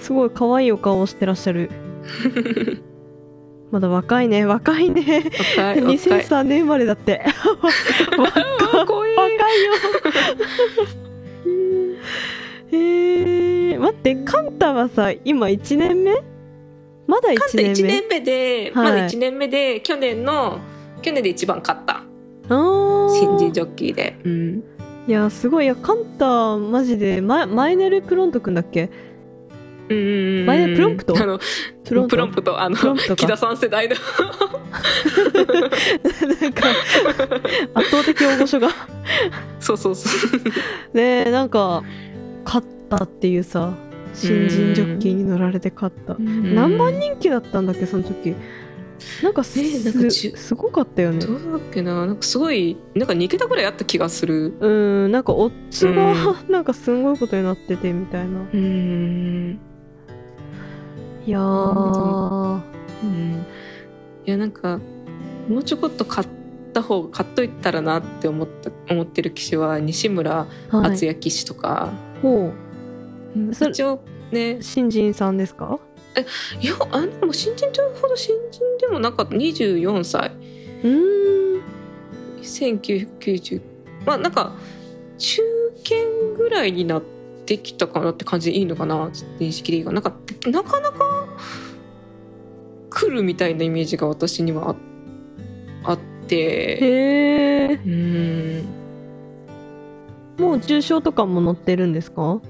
すごい可愛いお顔をしてらっしゃる。まだ若いね。若いね。若い若い。2003年生まれだって。[LAUGHS] 若い。よ。[LAUGHS] へえ待ってカンタはさ今1年目？まだ1勝って年目1年目で、はい。まだ1年目で去年の去年で一番勝った。新人ジョッキーで、うん、いやすごい。いやカンタマジでママイネルプロントくんだっけ？うんうんうん前ねプロンプト？あのプロント？プロンプトあの木田さん世代の。なんか圧倒的大御所が。そうそうそう。ねえなんか勝ったっていうさ新人ジョッキーに乗られて勝った。何番人気だったんだっけその時。なんかす,、えーなんかすごかったよね。どうだっけな。なんかすごいなんか2桁ぐらいあった気がする。うんなんかオッズが [LAUGHS] なんかすんごいことになっててみたいな。うんいやー。うん。いやなんかもうちょこっと買った方が買っといたらなって思った思ってる騎手は西村はい。敦也騎手とか、ほそれ一応ね。う新人さんですか？いやあでも新人というほど新人でもなかった。24歳。うーん。1990まあなんか中堅ぐらいになってきたかなって感じでいいのかな？認識でいいかな？なんかなかなか来るみたいなイメージが私にはああって。へえうん。もう重賞とかも乗ってるんですか？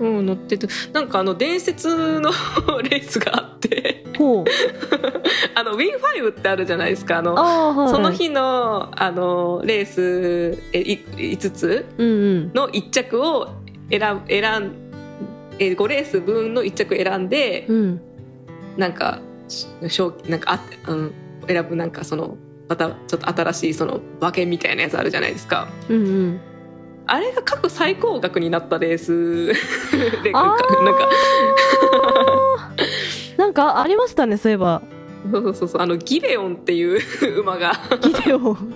うん乗ってて。なんかあの伝説の [LAUGHS] レースがあって。ほう。[LAUGHS] あのウィンファイブってあるじゃないですか？あのはいその日のあのレースえい5つの1着を選ん選んえ5レース分の1着選んでうん。なんかし賞なんかあ、うん、選ぶなんかそのまたちょっと新しいその馬券みたいなやつあるじゃないですか。うんうん。あれが各最高額になったレース [LAUGHS] でなあんかなんかありましたねそういえばそうそうそうそうあのギベオンっていう馬がギデオン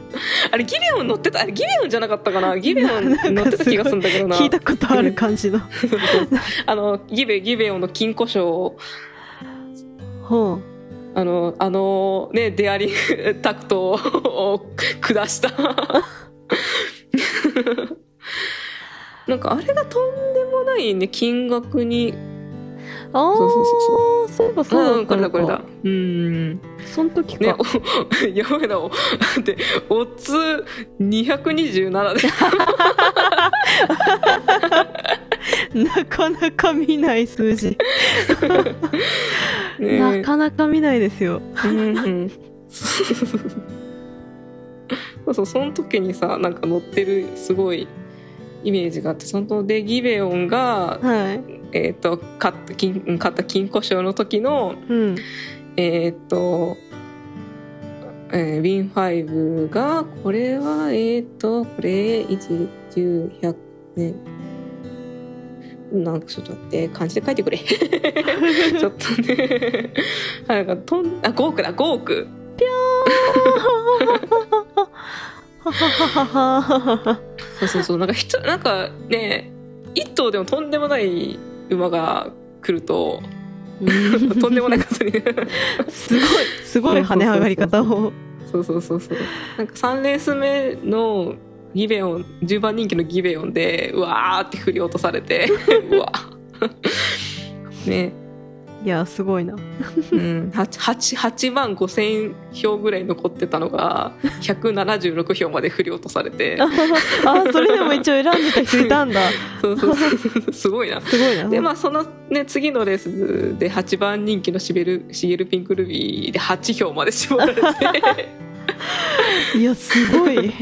あれギベオン乗ってたあれギベオンじゃなかったかなギベオン乗ってた気がするんだけどな聞いたことある感じのあのギベギベオンの金庫賞をほあのあのねデアリングタクトを下したなんかあれがとんでもないね金額にああそうそうそうそういえばそうだうんったのこれだこれだ。かうん。その時ねか、お [LAUGHS] やばいな。おだってオッズ227で。なかなか見ない数字、[LAUGHS] ね。なかなか見ないですよ。うんうん。そうそうその時にさなんか載ってるすごいイメージがあってそのでギベオンが、はいえー、と勝った金勝った金庫賞の時のうん。えっ、と、えー、ウィン5がこれはえっ、とこれ110100100ねなんかちょっと待って漢字で書いてくれ。[LAUGHS] ちょっとね。[LAUGHS] なんかとんあ5億だ。5億。はははははそうそうそう。なんか人なんかね一頭でもとんでもない馬が来るととんでもないことにすごいすごい跳ね上がり方を。そうそうそうそう。なんか3レース目のギベオン10番人気のギベオンでうわーって振り落とされてうわねいやすごいな。うん、8, 8, 8万5千票ぐらい残ってたのが176票まで振り落とされて。[LAUGHS] ああそれでも一応選んでた人いたんだ。[LAUGHS] そうそうそう。すごいな。すごいな。でまあそのね次のレースで8番人気のシベルシゲルピンクルビーで8票まで絞られて。[LAUGHS] いやすごい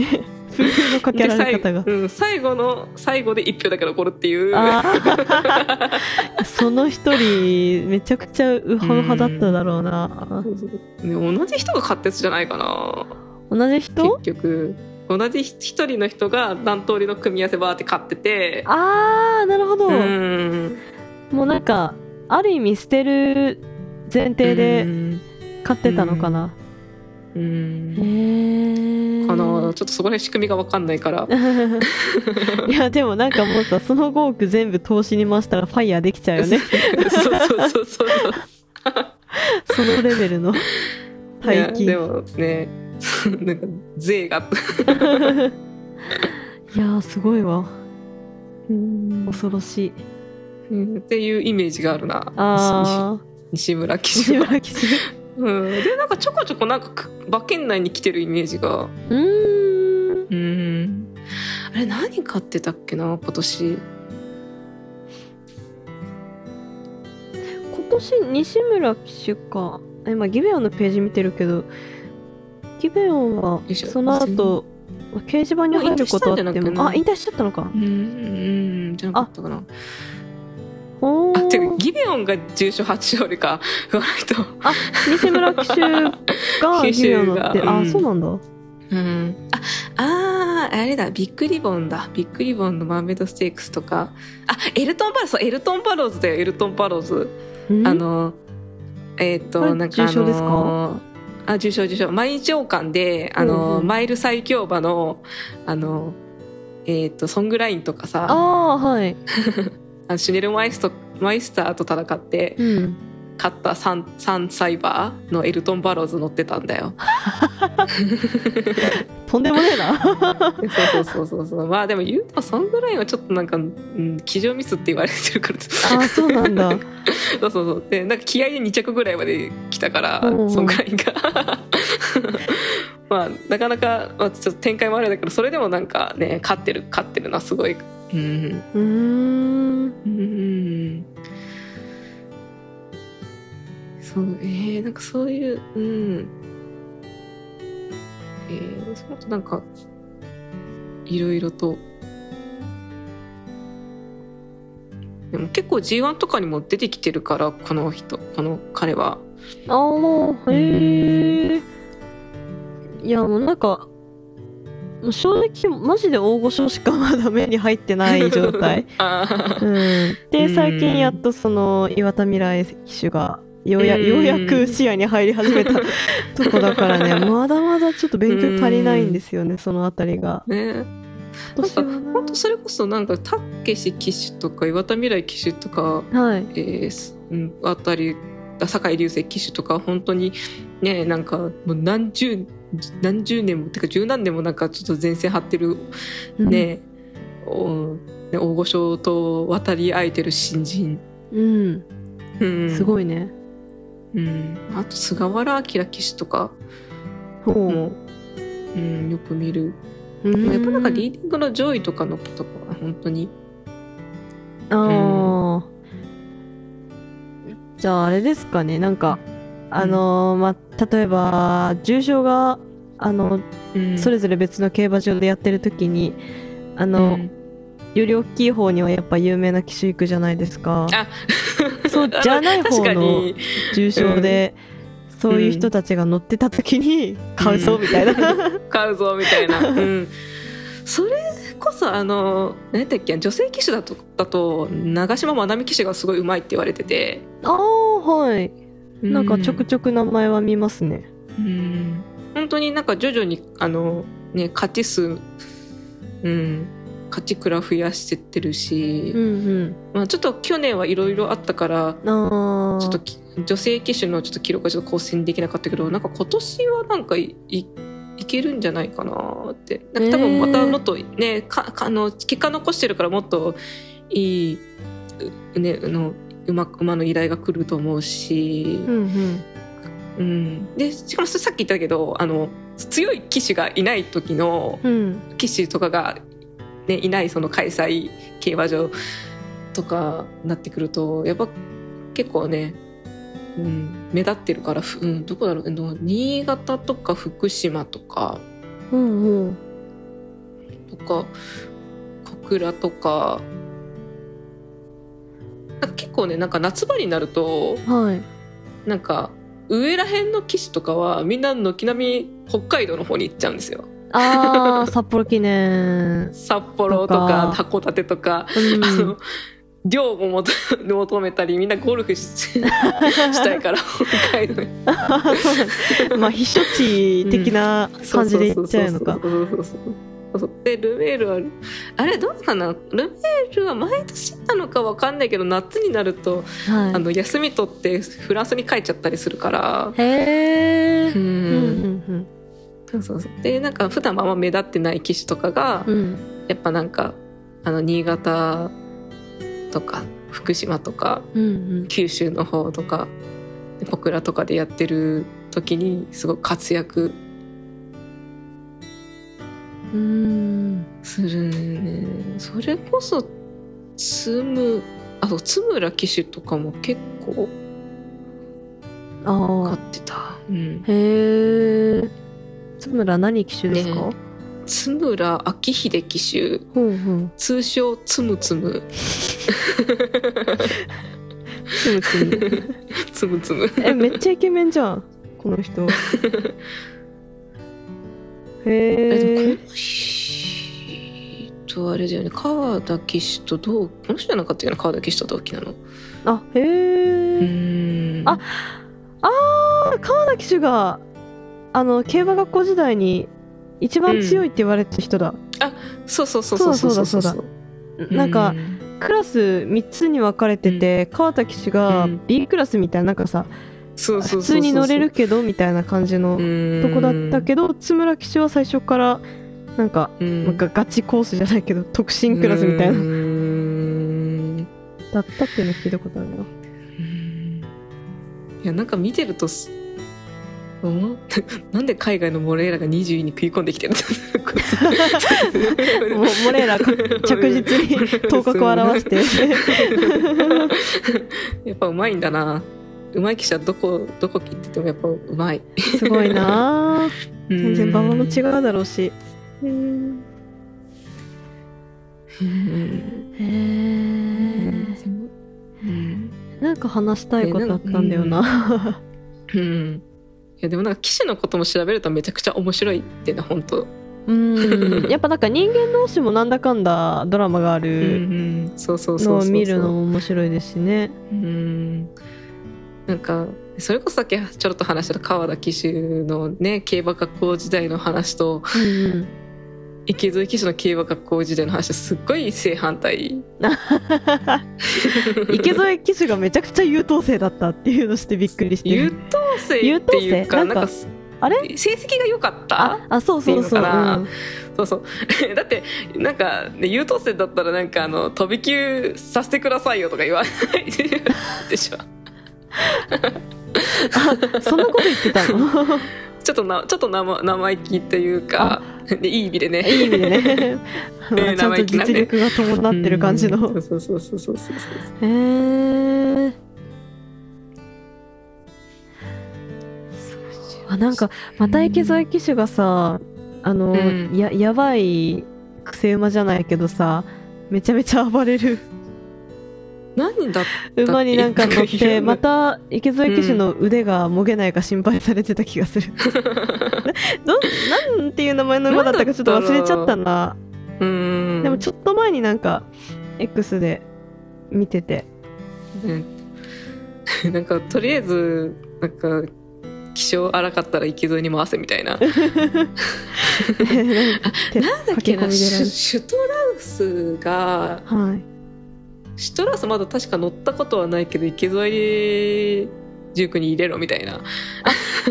のかけられ方が後,、[LAUGHS] うん、最後の最後で1票だけ残るっていう。その一人めちゃくちゃウハウハだっただろうな。そうね同じ人が勝ったやつじゃないかな。同じ人？結局。同じ一人の人が何通りの組み合わせバーって勝ってて。あーなるほど、うん。もうなんかある意味捨てる前提で買ってたのかな、うん。かなちょっとそこら辺仕組みが分かんないから。[LAUGHS] いやでもなんかもうさその5億全部投資に回したらファイヤーできちゃうよね。そうそうそうそうそのレベルの。大金。いやでもね [LAUGHS] なんか税が。[LAUGHS] いやーすごいわ。恐ろしい。うん。っていうイメージがあるな。あ西村騎西村うん、でなんかちょこちょこなんかく馬券内に来てるイメージが。うーん。うん。あれ何買ってたっけな今年。今年西村騎手か。今ギベオンのページ見てるけどギベオンはその後掲示板に入ることあっあ引退しちゃったのか。うんうんじゃなかったかな。おあてギベオンが重賞初勝利か言わないと。あ西村騎手が [LAUGHS] ギベオン乗って、あうん。そうなんだ。うん。ああーあれだ。ビッグリボンだ。ビッグリボンのマーメイドステークスとか。あエルトンバローズ。そうエルトンバローズだよ。エルトンバローズ。ん？あのえっ、これとなんか重賞ですか？あ重賞重賞毎日王冠であの、うんうん。マイル最強馬のあのえっ、とソングラインとかさ。あはい [LAUGHS] のシュネルマイストマイスターと戦ってうん。勝った 3, 3サイバーのエルトン・バローズ乗ってたんだよ。[LAUGHS] とんでもねえな。そうそうそうそうそう。まあでも言うとソングラインはちょっとなんか、うん、騎乗ミスって言われてるから。あそうなんだ。[LAUGHS] そうそうそう。でなんか気合で2着ぐらいまで来たからうん。うんソングラインが。[LAUGHS] まあなかなか、まあ、ちょっと展開もあるんだけどそれでもなんかね勝ってる勝ってるのはすごいうん。うん。うん。そうえー、なん。かそういううん。えー、その後なん。かいろいろとでも結構 G1 とかにも出てきてるからこの人この彼はああへえいやもうなん。かもう正直マジで大御所しかまだ目に入ってない状態。[LAUGHS] あうん。で最近やっとその岩田未来騎手がようやうん。ようやく視野に入り始めたとこだからね。[LAUGHS] まだまだちょっと勉強足りないんですよねそのあたりが。ね。今年はな。本当それこそなんかたけし騎手とか岩田未来騎手とかはい。えーすうん、あたりあ酒井流星騎手とか本当にねなんかもう何十何十年もてか十何年もなんかちょっと前線張ってるね,、おね大御所と渡り合えてる新人、うん、うん、すごいね。うん、あと菅原明騎手とか。ほう。も、うん、よく見る、うん。やっぱなんかリーディングの上位とかのとこは本当に。ああ、じゃああれですかね。なんかあのーまあ例えば重賞があのうん。それぞれ別の競馬場でやってる時にあの、うん。より大きい方にはやっぱ有名な騎手行くじゃないですか。あ。そう [LAUGHS] じゃない方のに。重賞で、そういう人たちが乗ってた時に買うぞみたいな、買うぞみたいな、うん、[LAUGHS] それこそあの何だっけ女性騎手だとだと長島まなみ騎手がすごい上手いって言われてて、ああはいなんかちょくちちょく名前は見ますね。うん。本当になんか徐々にあのね勝ち数うん。勝ち倉増やしてってるし、うんうん。まあ、ちょっと去年はいろいろあったからああちょっとき女性騎手のちょっと記録がちょっと更新できなかったけどなんか今年はなんかいけるんじゃないかなって。なんか多分またもっとね、かかあの結果残してるからもっといいうねあの馬馬の依頼が来ると思うしう、ん。うんうん、でしかもさっき言ったけどあの強い騎手がいない時のうん。騎手とかが、ね、いないその開催競馬場とかなってくるとやっぱ結構ね、うん、目立ってるから、ふうん、どこだろう新潟とか福島とかうんうん。とか小倉とかなんか結構ねなんか夏場になるとはい。なんか上ら辺の騎手とかはみんな軒並み北海道の方に行っちゃうんですよ。ああ [LAUGHS] 札幌記念。札幌ととかか。函館とか。うん。あの量を求求めたりみんなゴルフししたいから [LAUGHS] 北海道に。まあ避暑地的な感じで行っちゃうのかそうそうそうそうそうそうでルメールはあれどうかな？ルメールは毎年なのかわかんないけど夏になると、あはの休み取ってフランスに帰っちゃったりするから。いへえううんんそうそうそう。でなんか普段あんま目立ってない騎士とかが、うん。うんやっぱなんかあの新潟とか福島とかうん。九州の方とか小倉とかでやってる時にすごく活躍うん。うんする。ねそれこそつむあと津村騎手とかも結構あ勝あってた、うん、へえ津村何騎手ですか、ね。津村明秀騎手。ほんほん。通称つむつむつむつむつむつむえめっちゃイケメンじゃんこの人。え [LAUGHS] へえこの人あれだよね。川田騎手と同この人じゃなかったよね川田騎手と同期なの？あへうえああー川田騎手があの競馬学校時代に一番強いって言われてた人だ、そうそうそうそうそうそうそうだそうなんかクラス3つに分かれてて、川田騎手がうん。B クラスみたいななんかさ普通に乗れるけどみたいな感じのとこだったけど津村騎手は最初からなんか、なんかガチコースじゃないけど特進クラスみたいな、だったっていうの聞いたことあるないやなんか見てるとすう？ん [LAUGHS] なんで海外のモレーラが20位に食い込んできてるの？[LAUGHS] もモレーラか着実に頭角を現して。[LAUGHS] やっぱうまいんだなうまい記者どこどこ切っててもやっぱうまい。すごいな。[LAUGHS] 全然馬場も違ううだろうし。へうん。えうん。なんか話したいことあったんだよな。うん。いやでもなんか騎士のことも調べるとめちゃくちゃ面白いっていうのは本当。うん。やっぱなんか人間同士もなんだかんだドラマがあるん。そうそうそうそうそう。のを見るのも面白いですしね。うんなんかそれこそさっきちょろっと話した川田騎手のね競馬学校時代の話とうん池添騎手の競馬学校時代の話とすっごい正反対。[LAUGHS] 池添騎手がめちゃくちゃ優等生だったっていうのしてびっくりして。優等生っていうか優等生？なんかあれ？成績が良かったああそうそうそう、うん。そうそう。[LAUGHS] だってなんか、ね、優等生だったらなんかあの飛び級させてくださいよとか言わないでしょそんなこと言ってたの？ちょっとなちょっと生生意気というかでいい意味でね。いい意味でね。ま [LAUGHS] あちゃんと実力が伴ってる感じの。うん。そうそうそうそうそうそうへえあなんかまた池添騎手がさあの、うん。ややばい癖馬じゃないけどさめちゃめちゃ暴れる何だっ馬になんか乗ってまた池添騎手の腕がもげないか心配されてた気がする。[LAUGHS] どなんていう名前の馬だったかちょっと忘れちゃったな。うでもちょっと前になんか X で見てて。うん [LAUGHS] なんかとりあえずなんか気性荒かったら池添に回せみたいな。[LAUGHS] なんだっけなシュシュトラウスがはいシュトラウスまだ確か乗ったことはないけど池添塾に入れろみたいな。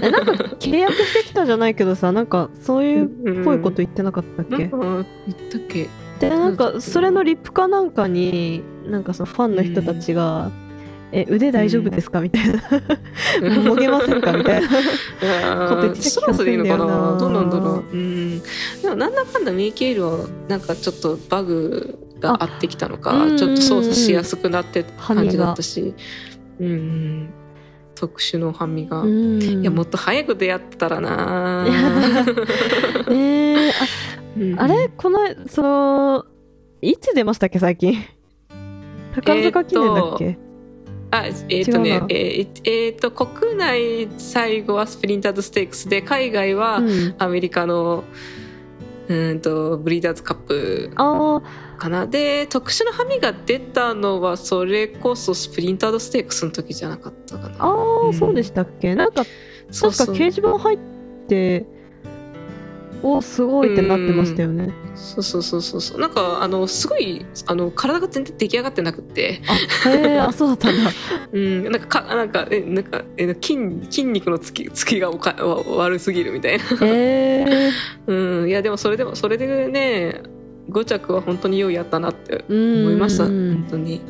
えなんか契約してきたじゃないけどさなんかそういうっぽいこと言ってなかったっけ、なんか言ったっけ？でなんかそれのリップかなんかになんかそのファンの人たちが「え腕大丈夫ですか?」みたいな「もげませんか?」みたいな。こと言ってた気がするんだよな。どうなんだろう？うん。でもなんだかんだミーケールはなんかちょっとバグがあってきたのかあちょっと操作しやすくなって感じだったし。うん特殊のハミが、うん。いやもっと早く出会ったらな [LAUGHS] えー、うんああれ？このそのいつ出ましたっけ最近？宝塚記念だっけ、あえっ、とねえーえーと国内最後はスプリンターズステークスで海外はうん。アメリカのうーんとブリーダーズカップ。ああかな。で特殊なハミが出たのはそれこそスプリンタードステークスの時じゃなかったかな。あー、うん。そうでしたっけ？なんかそう確か掲示板入っておすごいってなってましたよね。そうそうそうそうそう。なんかあのすごいあの体が全然出来上がってなくって。あへえあそうだったんだ。[LAUGHS] うん。なんかかなんかえなんかえ筋筋肉のつきつきがおかわ悪すぎるみたいな。へえうん。いやでもそれでもそれでね5着は本当にようやったなって思思いました。うん。本当に。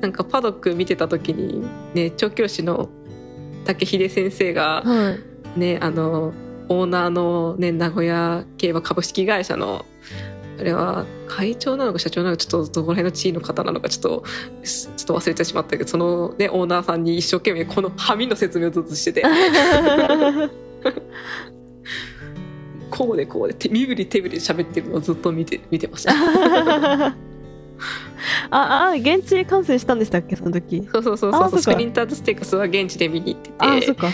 なんかパドック見てた時にね調教師の武秀先生がはい。ねあのオーナーの、ね、名古屋競馬株式会社のあれは会長なのか社長なのかちょっとどこら辺の地位の方なのかちょっとちょっと忘れてしまったけどその、ね、オーナーさんに一生懸命このハミの説明をずっとしてて [LAUGHS] こうでこうで手身振り手振りで喋ってるのをずっと見て見てました。[LAUGHS] ああ現地観戦したんでしたっけ？その時。そうそうそうあそう。かそうスプリンターズステークスは現地で見に行ってて。あそっか。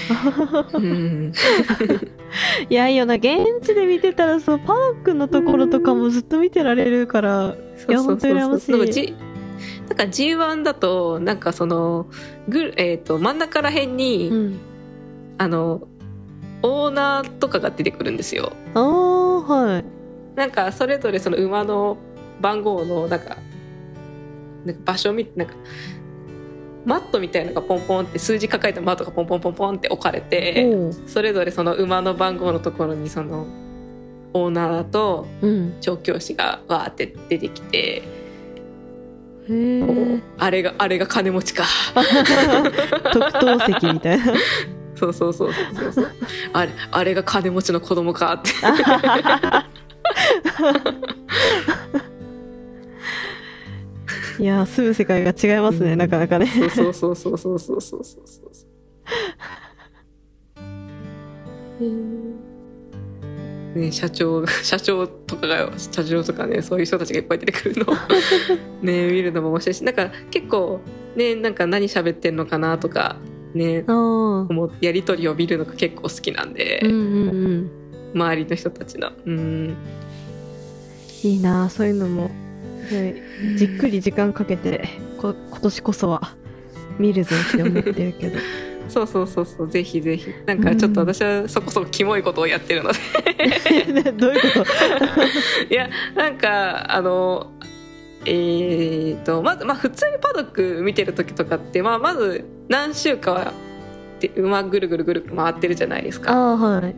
うん。[LAUGHS] いやいいよな現地で見てたらそうパドックのところとかもずっと見てられるからいや本当に羨ましい。なんか G なんか G1 だとなんかそのぐる、えー、と真ん中ら辺に、うん。あのオーナーとかが出てくるんですよ。ああはい。なんかそれぞれその馬の番号のなんかなんか場所みなんかマットみたいなのがポンポンって数字書いたマットがポンポンポンポンって置かれてそれぞれその馬の番号のところにそのオーナーとうん。調教師がわーって出てきて、へえあれがあれが金持ちか。[LAUGHS] 特等席みたいなそうそうそうそうそう。あれあれが金持ちの子供かって。[LAUGHS] いやー住む世界が違いますね、うん。なかなかね。そうそうそうそうそうそうそうそう。そうね、社長 [LAUGHS] 社長とかが社長とかねそういう人たちがいっぱい出てくるの。を [LAUGHS] ね見るのも面白いしなんか結構ねなんか何喋ってんのかなとかね。やり取りを見るのが結構好きなんで、うんうんうん。周りの人たちの。うん。いいなそういうのも。でじっくり時間かけてこ今年こそは見るぞって思ってるけど。[LAUGHS] そうそうそうそう。ぜひぜひ。なんかちょっと私はそこそこキモいことをやってるので。[LAUGHS] どういうこと？[LAUGHS] いやなんかあのえー、とまず、まあ、普通にパドック見てる時とかって、まあ、まず何週かはで馬ぐるぐるぐる回ってるじゃないですか。ああはい、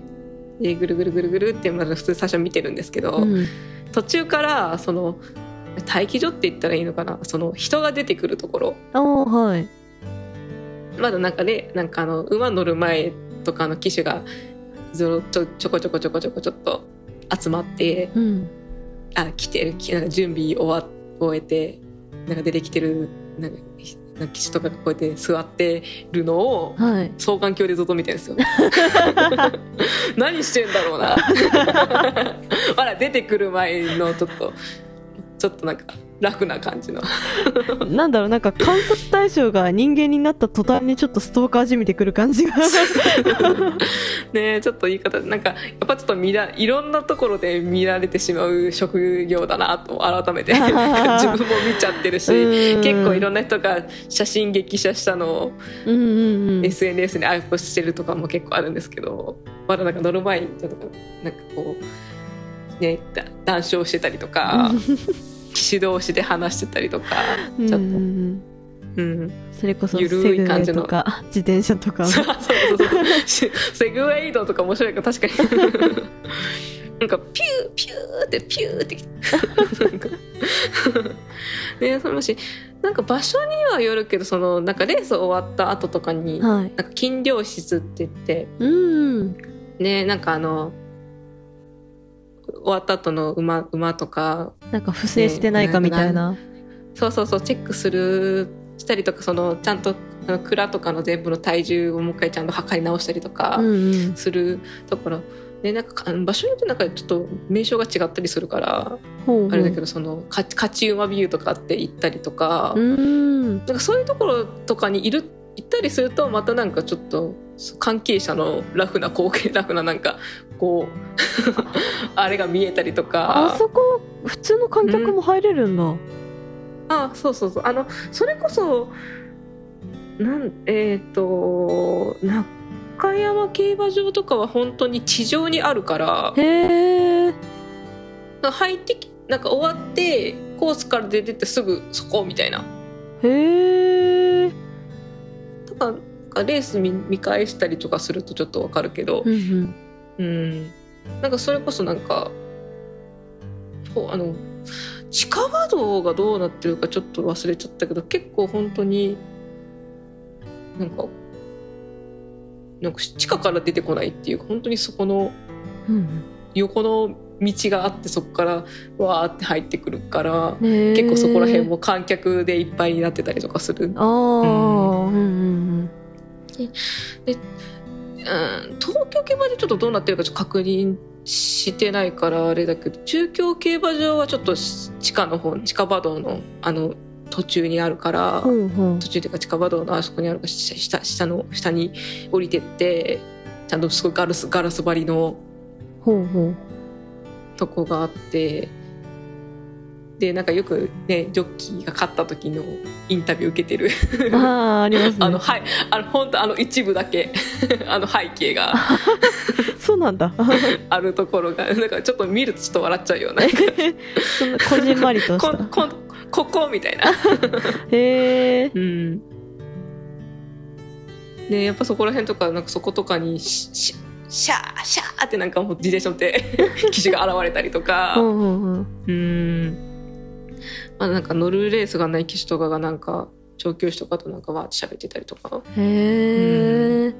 でぐるぐるぐるぐるってまず普通最初見てるんですけど、うん、途中からその待機所って言ったらいいのかな？その人が出てくるところ。ああはい。まだなんかねなんかあの馬乗る前とかの騎手がずっとちょこちょこちょこちょこちょっと集まってうん。あ来てる準備終わ終えてなんか出てきてるなんか騎士とかがこうやって座ってるのをはい双眼鏡でずっと見てるんですよ。[LAUGHS] 何してんだろうな。[LAUGHS] まだ出てくる前のちょっとちょっとなんか楽な感じの。[LAUGHS] なんだろうなんか観察対象が人間になった途端にちょっとストーカーじみてくる感じが [LAUGHS] ねちょっと言い方なんかやっぱちょっと見らいろんなところで見られてしまう職業だなと改めて [LAUGHS] 自分も見ちゃってるし。結構いろんんな人が写真激写したのを SNS にアップしてるとかも結構あるんですけどまだなんか乗る前にちょっとなんかこうねだ談笑してたりとか騎士同士で話してたりとかちょっと。うん。うん。それこそセゆるい感じの。とか自転車とか。そうそうそう。セグウェイ移動とか面白いから確かに。[LAUGHS] なんかピューピューってピューって。きてなんか。ねそのしなんか場所にはよるけどそのなんかレース終わった後とかにはい。なんか金量室って言ってうん。ねなんかあの終わった後の馬馬とか。なんか不正してないかみたいな。そうそうそうチェックするしたりとかそのちゃんとあの蔵とかの全部の体重をもう一回ちゃんと測り直したりとかうんうん。するところ、でなんか場所によってなんかちょっと名称が違ったりするから、あれだけどそのか勝ち馬ビューとかって行ったりとか、うん。なんかそういうところとかにいる行ったりするとまたなんかちょっと関係者のラフな光景 [LAUGHS] ラフななんかこう [LAUGHS] あれが見えたりとか。あそこ普通の観客も入れるんだ、あそうそうそう。あのそれこそなんえっ、と中山競馬場とかは本当に地上にあるからへえ入ってきなんか終わってコースから出てってすぐそこみたいな。へえなんかレース見見返したりとかするとちょっとわかるけどうんうん。うん。なんかそれこそなんかあの地下馬道がどうなってるかちょっと忘れちゃったけど結構本当になんかなんか地下から出てこないっていうか本当にそこのうん。横の道があってそこからわーって入ってくるから結構そこら辺も観客でいっぱいになってたりとかする。ああうん。うんうん、東京競馬場ちょっとどうなってるかちょっと確認してないからあれだけど中京競馬場はちょっと地下の方地下馬道のあの途中にあるから、ほうほう。途中っていうか地下馬道のあそこにあるから下下下の下に降りてってちゃんとすごいガラスガラス張りのほうほうとこがあってでなんかよくねジョッキーが勝った時のインタビュー受けてる。ああありますね。あのはい。あの本当あの一部だけ [LAUGHS] あの背景が。[LAUGHS] そうなんだ。[LAUGHS] あるところがなんかちょっと見るとちょっと笑っちゃうような。そんなこじんまりとしこたこここみたいな。へえうん。でやっぱそこら辺とかなんかそことかにししシャーシャーってなんかもう自転車乗って [LAUGHS] 騎士が現れたりとか。うんうんうん。うん。まあなんか乗るレースがない騎士とかがなんか調教師とかとなんかわーって喋ってたりとか。へえ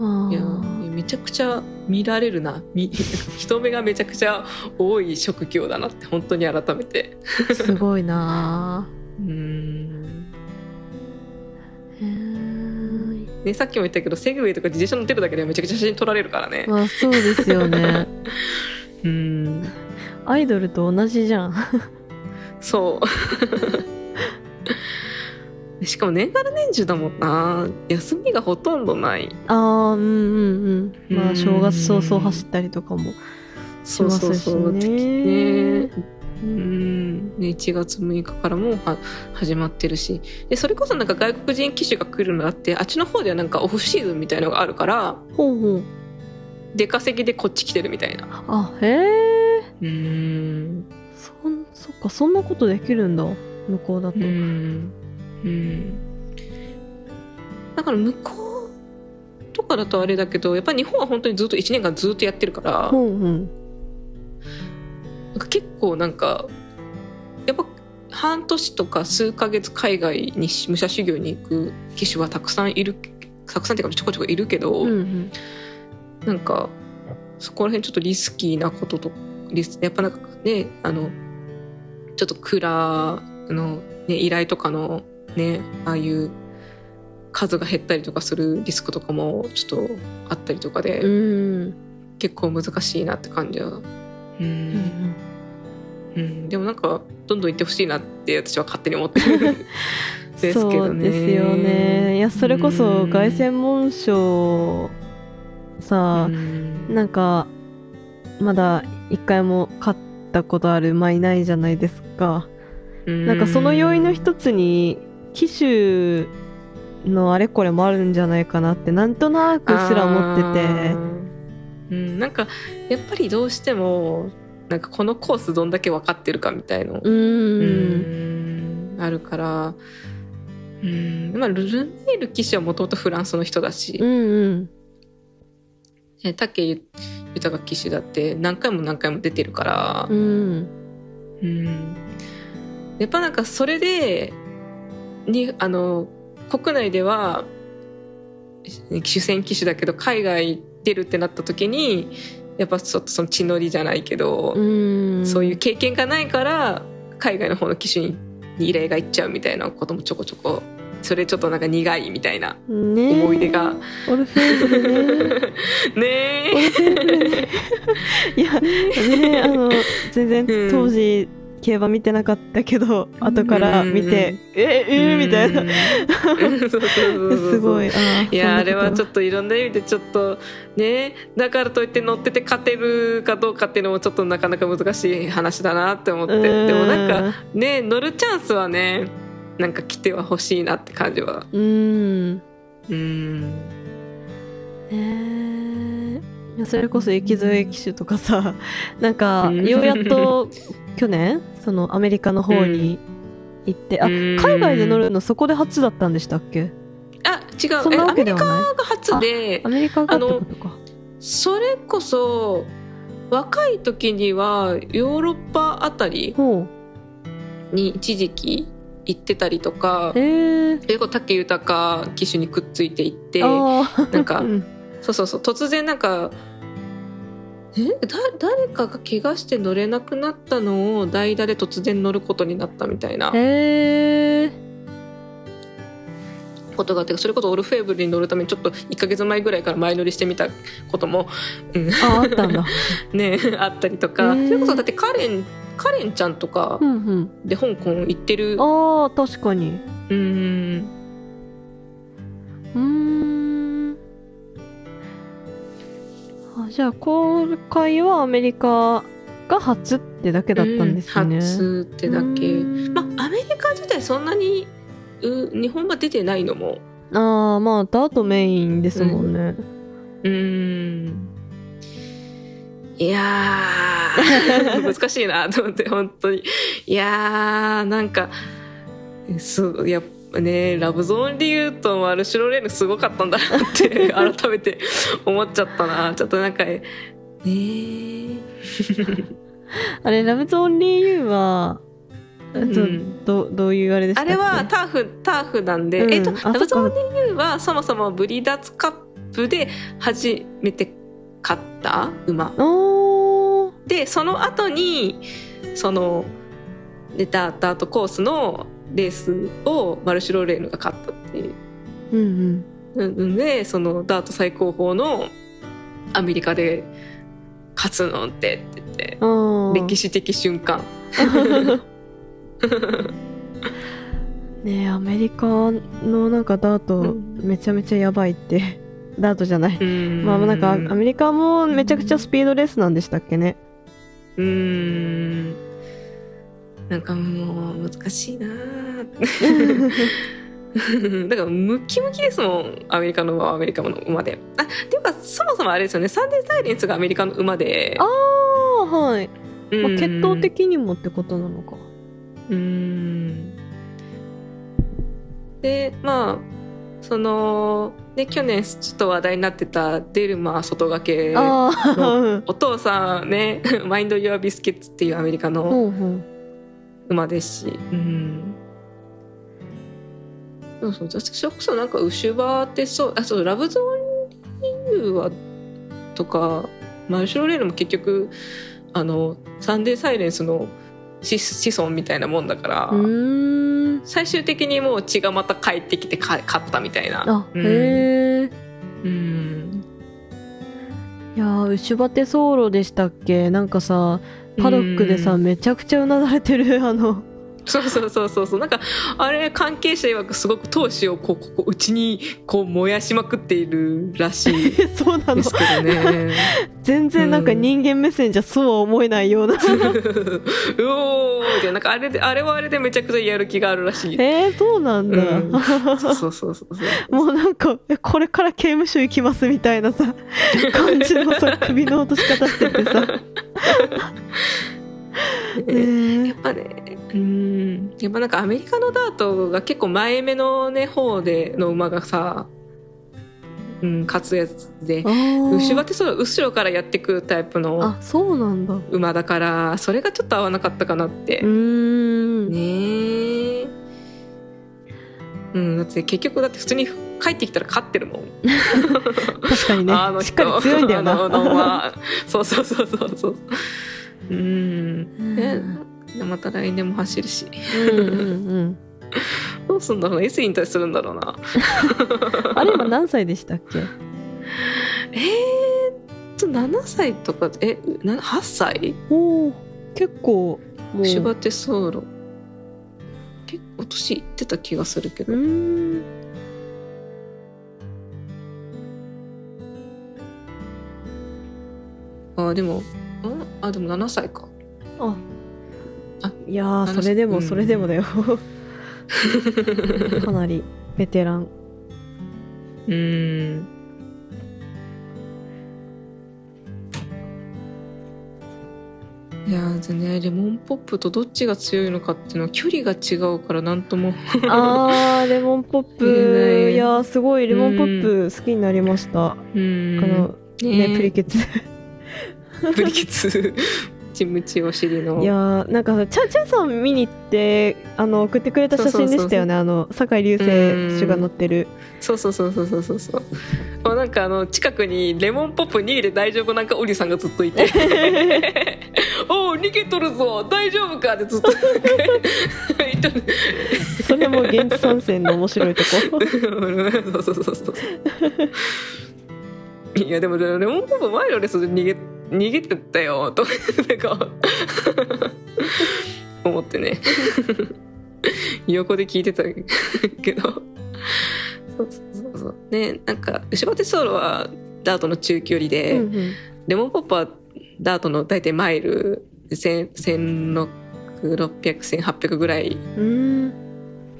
あいやー。めちゃくちゃ見られるな。み [LAUGHS] 人目がめちゃくちゃ多い職業だなって本当に改めて。すごいな [LAUGHS] うんねさっきも言ったけどセグウェイとか自転車乗ってるだけでめちゃくちゃ写真撮られるからね。まあそうですよね。[LAUGHS] うん。アイドルと同じじゃん。そう。[LAUGHS] しかも年がら年中だもんな。休みがほとんどない。ああうんうんうん。まうん。あ正月早々走ったりとかもしますしね。ねうん。ね1月6日からもは始まってるし。でそれこそなんか外国人騎手が来るのあってあっちの方ではなんかオフシーズンみたいのがあるからほうほう。出稼ぎでこっち来てるみたいな。あへえうん。そんそっかそんなことできるんだ。向こうだと、うん。うん。だから向こうとかだとあれだけどやっぱり日本は本当にずっと1年間ずっとやってるからほうほう。なんか結構なんかやっぱ半年とか数ヶ月海外に武者修行に行く騎手はたくさんいるたくさんっていうかちょこちょこいるけど、うんうんなんかそこら辺ちょっとリスキーなこととリスやっぱなんかねあのちょっとクラの、ね、依頼とかのねああいう数が減ったりとかするリスクとかもちょっとあったりとかで、うん結構難しいなって感じは。ううん。んうん、でもなんかどんどん行ってほしいなって私は勝手に思ってるんですけそどね。[LAUGHS] うですよね。いやそれこそうん。凱旋門賞さ、うん。なんかまだ一回も勝ったことある馬いないじゃないですか、なんかその要因の一つに騎手のあれこれもあるんじゃないかなってなんとなくすら思っててうん、なんかやっぱりどうしてもなんかこのコースどんだけ分かってるかみたいの、うん。んあるからうんまあルルネイル騎手はもともとフランスの人だし、うんうん。ね武豊騎手だって何回も何回も出てるからう、ん。うん。やっぱなんかそれでにあの国内では主戦機種だけど海外出るってなった時にやっぱちょっとその血のりじゃないけど、うん。そういう経験がないから海外の方の機種に依頼がいっちゃうみたいなこともちょこちょこそれちょっとなんか苦いみたいな思い出が、オルフェーブル [LAUGHS] ねねオルフェーブルねいやねあの全然うん。当時競馬見てなかったけど後から見てええみたいな。すごい。いやあれはちょっっといろんな意味でちょっとねだからといって乗ってて勝てるかどうかっていうのもちょっとなかなか難しい話だなって思って。でもなんかね乗るチャンスはねなんか来てはほしいなって感じは。うん。うん。ねえいやそれこそ駅添機種とかさなんかうん。ようやっと去年そのアメリカの方に行って、あうん。海外で乗るのそこで初だったんでしたっけ？あ違う。そんなえアメリカわけではない？が初でアメリカがってことか。それこそ若い時にはヨーロッパあたりほに一時期行ってたりとかえそれこそ武豊騎手にくっついていってあー。なんかうんそうそうそう。突然なんかえだ誰かが怪我して乗れなくなったのを代打で突然乗ることになったみたいな。ことがあってそれこそオルフェーブルに乗るためにちょっと1ヶ月前ぐらいから前乗りしてみたことも、うん、ああったんだ。[LAUGHS] ねあったりとか。それこそだってカレンカレンちゃんとかうんうん。で香港行ってる。あー確かに。うん。うーんじゃあ今回はアメリカが初ってだけだったんですね、うん初ってだけ。まあアメリカ自体そんなにう日本馬出てないのも。ああまあダートメインですもんね、うーん。いやー。[LAUGHS] 難しいなと思って本当に。いやーなんかそうやっぱねラブゾーンリューとシュロレーヌすごかったんだなって [LAUGHS] 改めて思っちゃったな。ちょっとなんかねー [LAUGHS] あれラブゾーンリーユーは、うん。どどういうあれでしたっけ？あれはターフターフなんで、うん。えっとあラブゾーンそリューはそもそもブリダーツカップで初めて勝った馬。でその後にその出たダートコースのレースをマルシュロレーヌが勝ったっていう。うんうん。でそのダート最高峰のアメリカで勝つのってって言って歴史的瞬間。[LAUGHS] ねえアメリカのなんかダートうん。めちゃめちゃやばいって。ダートじゃない。ままあなんかアメリカもめちゃくちゃスピードレースなんでしたっけね。うーんなんかもう難しいなー。[LAUGHS] だからムキムキですもんアメリカの馬はアメリカの馬で。あっていうかそもそもあれですよね。サンデーサイレンスがアメリカの馬で。ああはい、まあ、うん血統的にもってことなのか。うーん。でまあそのね去年ちょっと話題になってたデルマー外掛けああお父さんね [LAUGHS] マインド・ユア・ビスケッツっていうアメリカの馬ですし、うん、そうそう私はこそなんか牛歯ってそうあそうラブゾーンリーはとかマルシロレーヌも結局あのサンデーサイレンスの子子孫みたいなもんだから、最終的にもう血がまた帰ってきてか勝ったみたいな。あ、うん。へえうん。いやー牛バテソーロでしたっけ？なんかさパドックでさ、うん。めちゃくちゃうなだれてる [LAUGHS] あの。そうそうそうそうそう。なんかあれ関係者曰くすごく闘志をこうここうちにこう燃やしまくっているらしい。[LAUGHS] そうなの。ですけどね。全然なんかうん。人間目線じゃそうは思えないような。[LAUGHS] うおーってなんかあれであれはあれでめちゃくちゃやる気があるらしい。えー、そうなんだ、うん。そうそうそうそう。もうなんかえこれから刑務所行きますみたいなさ感じのさ首の落とし方しててさ、ね。やっぱねうん。やっぱなんかアメリカのダートが結構前目のね方での馬がさ、うん、勝つやつで牛バテそう後ろからやってくるタイプの馬だからそれがちょっと合わなかったかなって。ーん。ねえうんだって結局だって普通に帰ってきたら勝ってるもん。確かにね。あの人。しっかり強いんだよな。あのの馬そうそうそうそうそう。うん。ね。でまた来年も走るし。うんうんうん。どうすんだろうな S 引退するんだろうな。[LAUGHS] あれ今何歳でしたっけ？えー、っと7歳とかえな8歳？おお結構もう。シュバテソーロ結構年いってた気がするけど。うーんあでもん？あでも7歳か。あ。あいやそれでもうん。それでもだよ。[LAUGHS] かなりベテラン。うーん。いやーでねレモンポップとどっちが強いのかっていうのは距離が違うからなんとも。あーレモンポップ。い。やーすごいレモンポップ好きになりました、うーん。このね。プリケツプリケツチムチお尻の。いやーなんかチャチャさん見に行ってあの送ってくれた写真でしたよね。あの酒井流星手が乗ってる。そうそうそうそうそうそうそう。もうなんかあの近くにレモンポップ逃げて大丈夫なんかおりさんがずっといて「[LAUGHS] おお逃げとるぞ大丈夫か?」ってずっと。[LAUGHS] それも現地参戦の面白いとこ。[LAUGHS] そうそうそうそう。いやでもレモンポップ前のレースで逃げ逃げてったよと [LAUGHS] か思ってね。横で聞いてたけど。そうそうそうそう。ねなんか牛バテソーロはダートの中距離で、うんうん。レモンポップはダートの大体マイル16001800ぐらい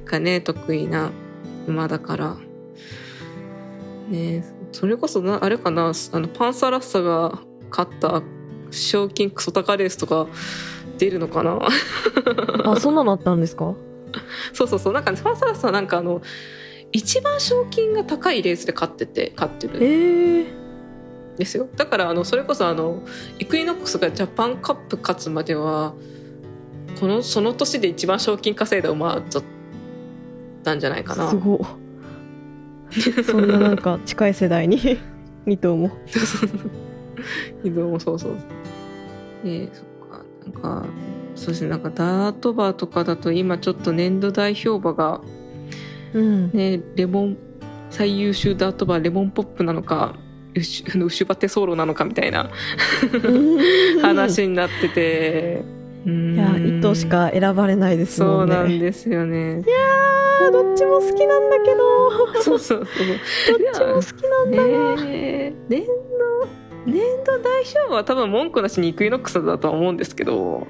がね得意な馬だから。ねそれこそなあれかなあのパンサラッサが勝った賞金クソ高レースとか出るのかな？[LAUGHS] あそんなのあったんですか？そうそうそうなんかねパンサラッサはなんかあの一番賞金が高いレースで勝ってて勝ってる。んえー、ですよ。だからあのそれこそあのイクイノックスがジャパンカップ勝つまではこのその年で一番賞金稼いだ馬だったんじゃないかな。すごいそんななんか近い世代に2頭も移動もそうそうねそっかなん。かそうですねなん。かダートバーとかだと今ちょっと年度代表馬がうん。ねレモン最優秀ダートバーレモンポップなのかウシュウシュバテソロなのかみたいな話になってて、いや1頭しか選ばれないですそうなん。ですよねあーどっちも好きなん。だけどそうそうそうどっちも好きなん。だな、ね年度年度代表馬は多分文句なしにイクイノックスだとは思うんですけど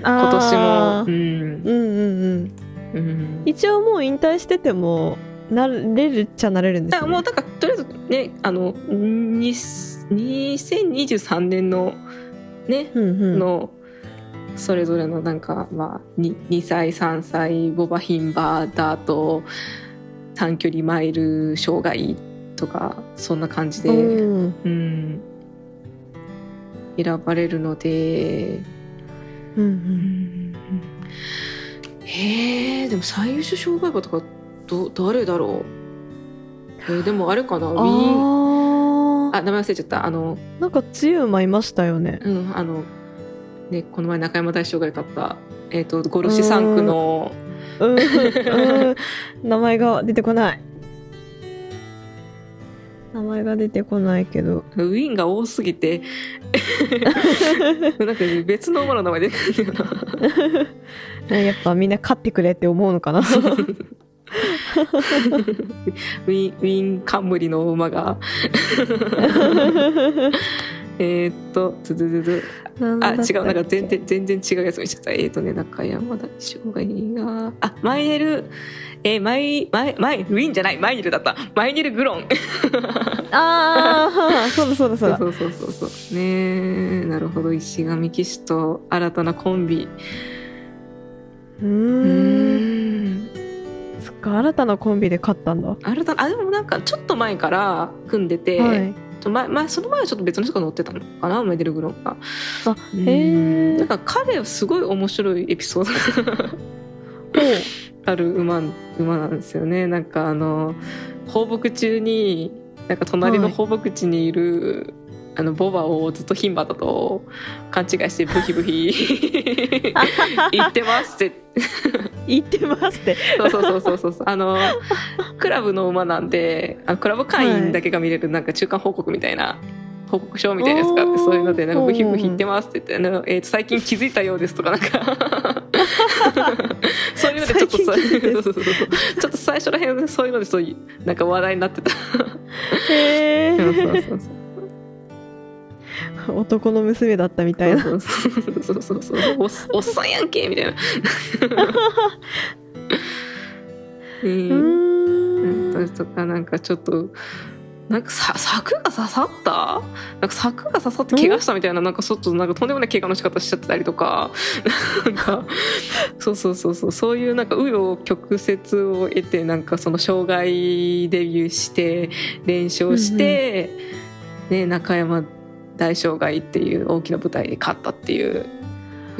今年も。うん。うんうんうん。うん。一応もう引退しててもなれるっちゃなれるんですよ、ね、もうだからとりあえずねあのに2023年のね、うんうん。のそれぞれのなんかまあ 2, 2歳3歳ボバヒンバーダート短距離マイル障害とかそんな感じで、うん。うん、選ばれるので、うんううんん、へえでも最優秀障害馬とかど誰だろう？えーでもあれかな？ウィーン。ああ名前忘れちゃった。あのなんか強い馬いましたよね。うんあのねこの前中山大将が買ったえっ、と五ロシ3区のうん、うん、名前が出てこない名前が出てこないけど。ウィンが多すぎて。[LAUGHS] なんか別の馬の名前出てくるんだよな。やっぱみんな勝ってくれって思うのかな。[LAUGHS] ウィンウィン冠の馬が [LAUGHS] えーっとずずずずあ違うなんか全然全然違うやつ見ちゃった。えーっとね中山大将がいいがあマイネルえー、マイマイマイウィンじゃないマイネルだった。マイネルグロン。ああ [LAUGHS] そうだそうだそうだ。そうそうそうそうねえなるほど。石神騎士と新たなコンビ。うん。そっか新たなコンビで勝ったんだ。新たなあでもなんかちょっと前から組んでて、はい前前その前はちょっと別の人が乗ってたのかなメデルグロンが。あうん。へえなんか彼はすごい面白いエピソードが [LAUGHS] ある馬馬なんですよね。なんかあの放牧中になんか隣の放牧地にいる、あのボバをずっと牝馬だと勘違いしてブヒブヒ [LAUGHS] 言ってますって。言ってますって。そうそうそうそうそう。そうあのクラブの馬なんであのクラブ会員だけが見れるなんか中間報告みたいな報告書みたいなやつがあってそういうのでなんかブヒブヒ言ってますって言ってあの、えーと最近気づいたようですとかなんか。[LAUGHS] そういうのでちょっとそうそうそうそうちょっと最初らへんでそういうのでそういうなんか話題になってた。へそうそうえそうそう [LAUGHS] 男の娘だったみたいな。そうそうそうそうおっさんやんけみたいな。[LAUGHS] ううーん。ん、とかなんかちょっとなんかさ柵が刺さった？なんか柵が刺さって怪我したみたいななんかちょっとなんかとんでもない怪我の仕方しちゃってたりとか。なんかそうそうそうそう。そういうなんか紆余曲折を得てなんかその障害デビューして連勝して、ね、中山大障害っていう大きな舞台で勝ったっていう。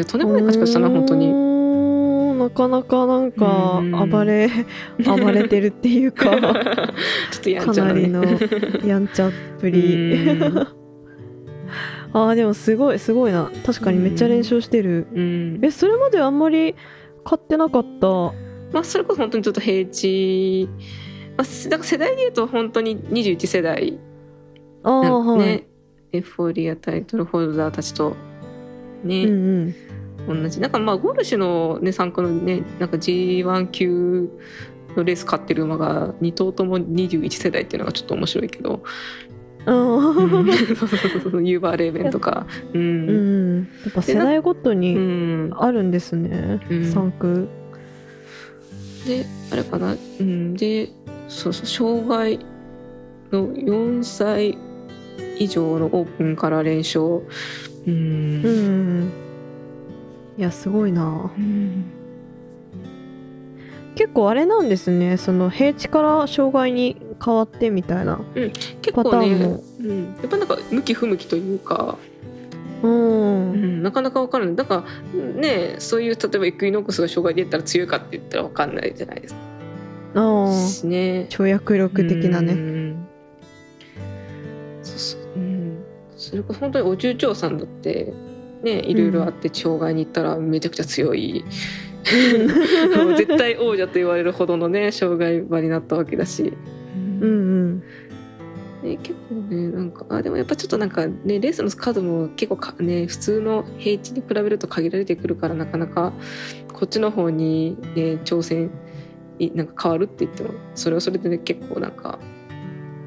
とんでもない勝ち方したな本当に。になかなかなんかうん。暴れ [LAUGHS] 暴れてるっていうか [LAUGHS] ちょっとやんかちゃなね。なりの [LAUGHS] やんちゃっぷり。うん。あーでもすごいすごいな。確かにめっちゃ連勝してる。うん。えそれまであんまり買ってなかった？まあ、それこそ本当にちょっと平地、まあ、せだから世代でいうと本当に21世代ああなんかはい、ね、エフフォーリアタイトルホルダーたちとね、うんうん。同じ。なんかまあゴルシュのね参加のねなんか G1 級のレース勝ってる馬が2頭とも21世代っていうのがちょっと面白いけど、ユーバーレーベンとか。ううんん。やっぱ世代ごとうにん。あるんですね、うん。3区。であれかな。うん。でそうそう。障害の4歳以上のオープンから連勝。うん。うん。いやすごいな。うん。結構あれなんですね。その平地から障害に変わってみたいな結パタ構ねーンも。うん、やっぱなんか向き不向きというか、うん、うん、なかなか分からない。なんかねそういう例えばエクイノックスが障害で言ったら強いかって言ったら分かんないじゃないですか。ああしね。跳躍力的なうねそれこそ本当にお重長さんだってねいろいろあって障害に行ったらめちゃくちゃ強い、[LAUGHS] もう絶対王者と言われるほどのね障害馬になったわけだし、うん。うんね、結構ねなんかあでもやっぱちょっとなんかねレースの数も結構かね普通の平地に比べると限られてくるからなかなかこっちの方にね挑戦いなんか変わるって言ってもそれはそれでね結構なんか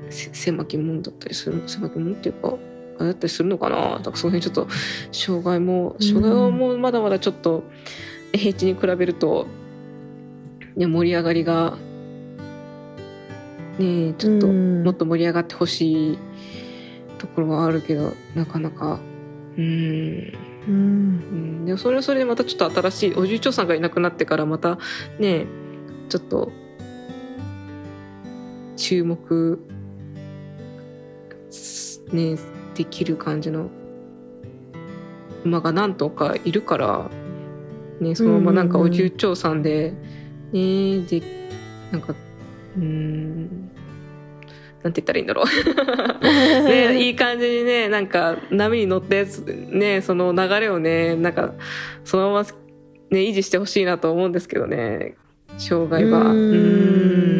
せ狭きもんだったりする狭きもんっていうかあれだったりするのかなだからその辺ちょっと障害も障害はもうまだまだちょっと平地に比べると、ね、盛り上がりがねちょっとうん。もっと盛り上がってほしいところはあるけどなかなか。うん。うん。うん。でもそれはそれでまたちょっと新しいおじいちょうさんがいなくなってからまたねちょっと注目ねできる感じの馬が何頭かいるから、ね、そのままなんかおじいちょうさんで、ねでなんかうんなんて言ったらいいんだろう。[LAUGHS] ねいい感じにねなんか波に乗ったやつねその流れをねなんかそのままね維持してほしいなと思うんですけどね障害は。うーん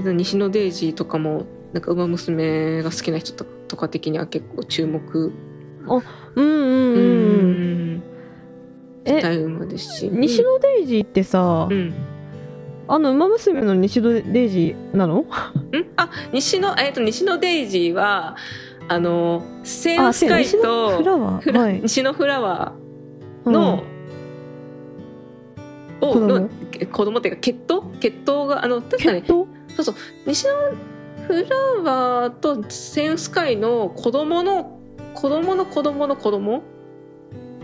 で西野デイジーとかもなんか「ウマ娘」が好きな人ととか的には結構注目。うんうんうんうん。え大馬ですし。西野デイジーってさ、うん。あの「ウマ娘」の西野デイジーなの？[LAUGHS] ん？あ西野えっ、と西野デイジーはあのセンスカイ西野と西野フラワうん。ーの、を子供？のえ子供っていうか血統？血統があの確かに血統？そうそう。西野フラワーとセンスカイの子供の子供の子供の子供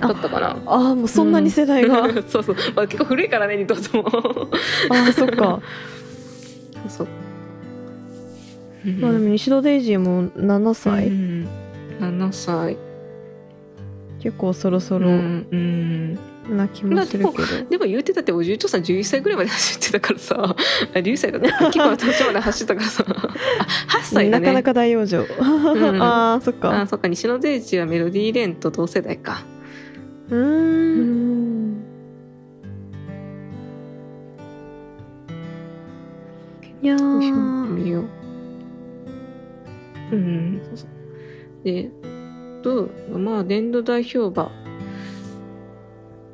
だったかな。ああもうそんなに世代が、[LAUGHS] そうそう、まあ、結構古いからね二頭とも。ああそっか。[LAUGHS] そう、まあでも西野デイジーも7歳、うん、7歳。結構そろそろ。うんうんな気もするけど、でも言うてたっておじいちゃんさん11歳ぐらいまで走ってたからさ。あ [LAUGHS] 龍歳だった結構年まで走ってたからさ。[LAUGHS] あ8歳だね。なかなか大往生、ん。[LAUGHS] ああそっあかそっか。西野デイジーはメロディーレーンと同世代か。うーん。いやー。見よう。うん。でとまあ年度代表馬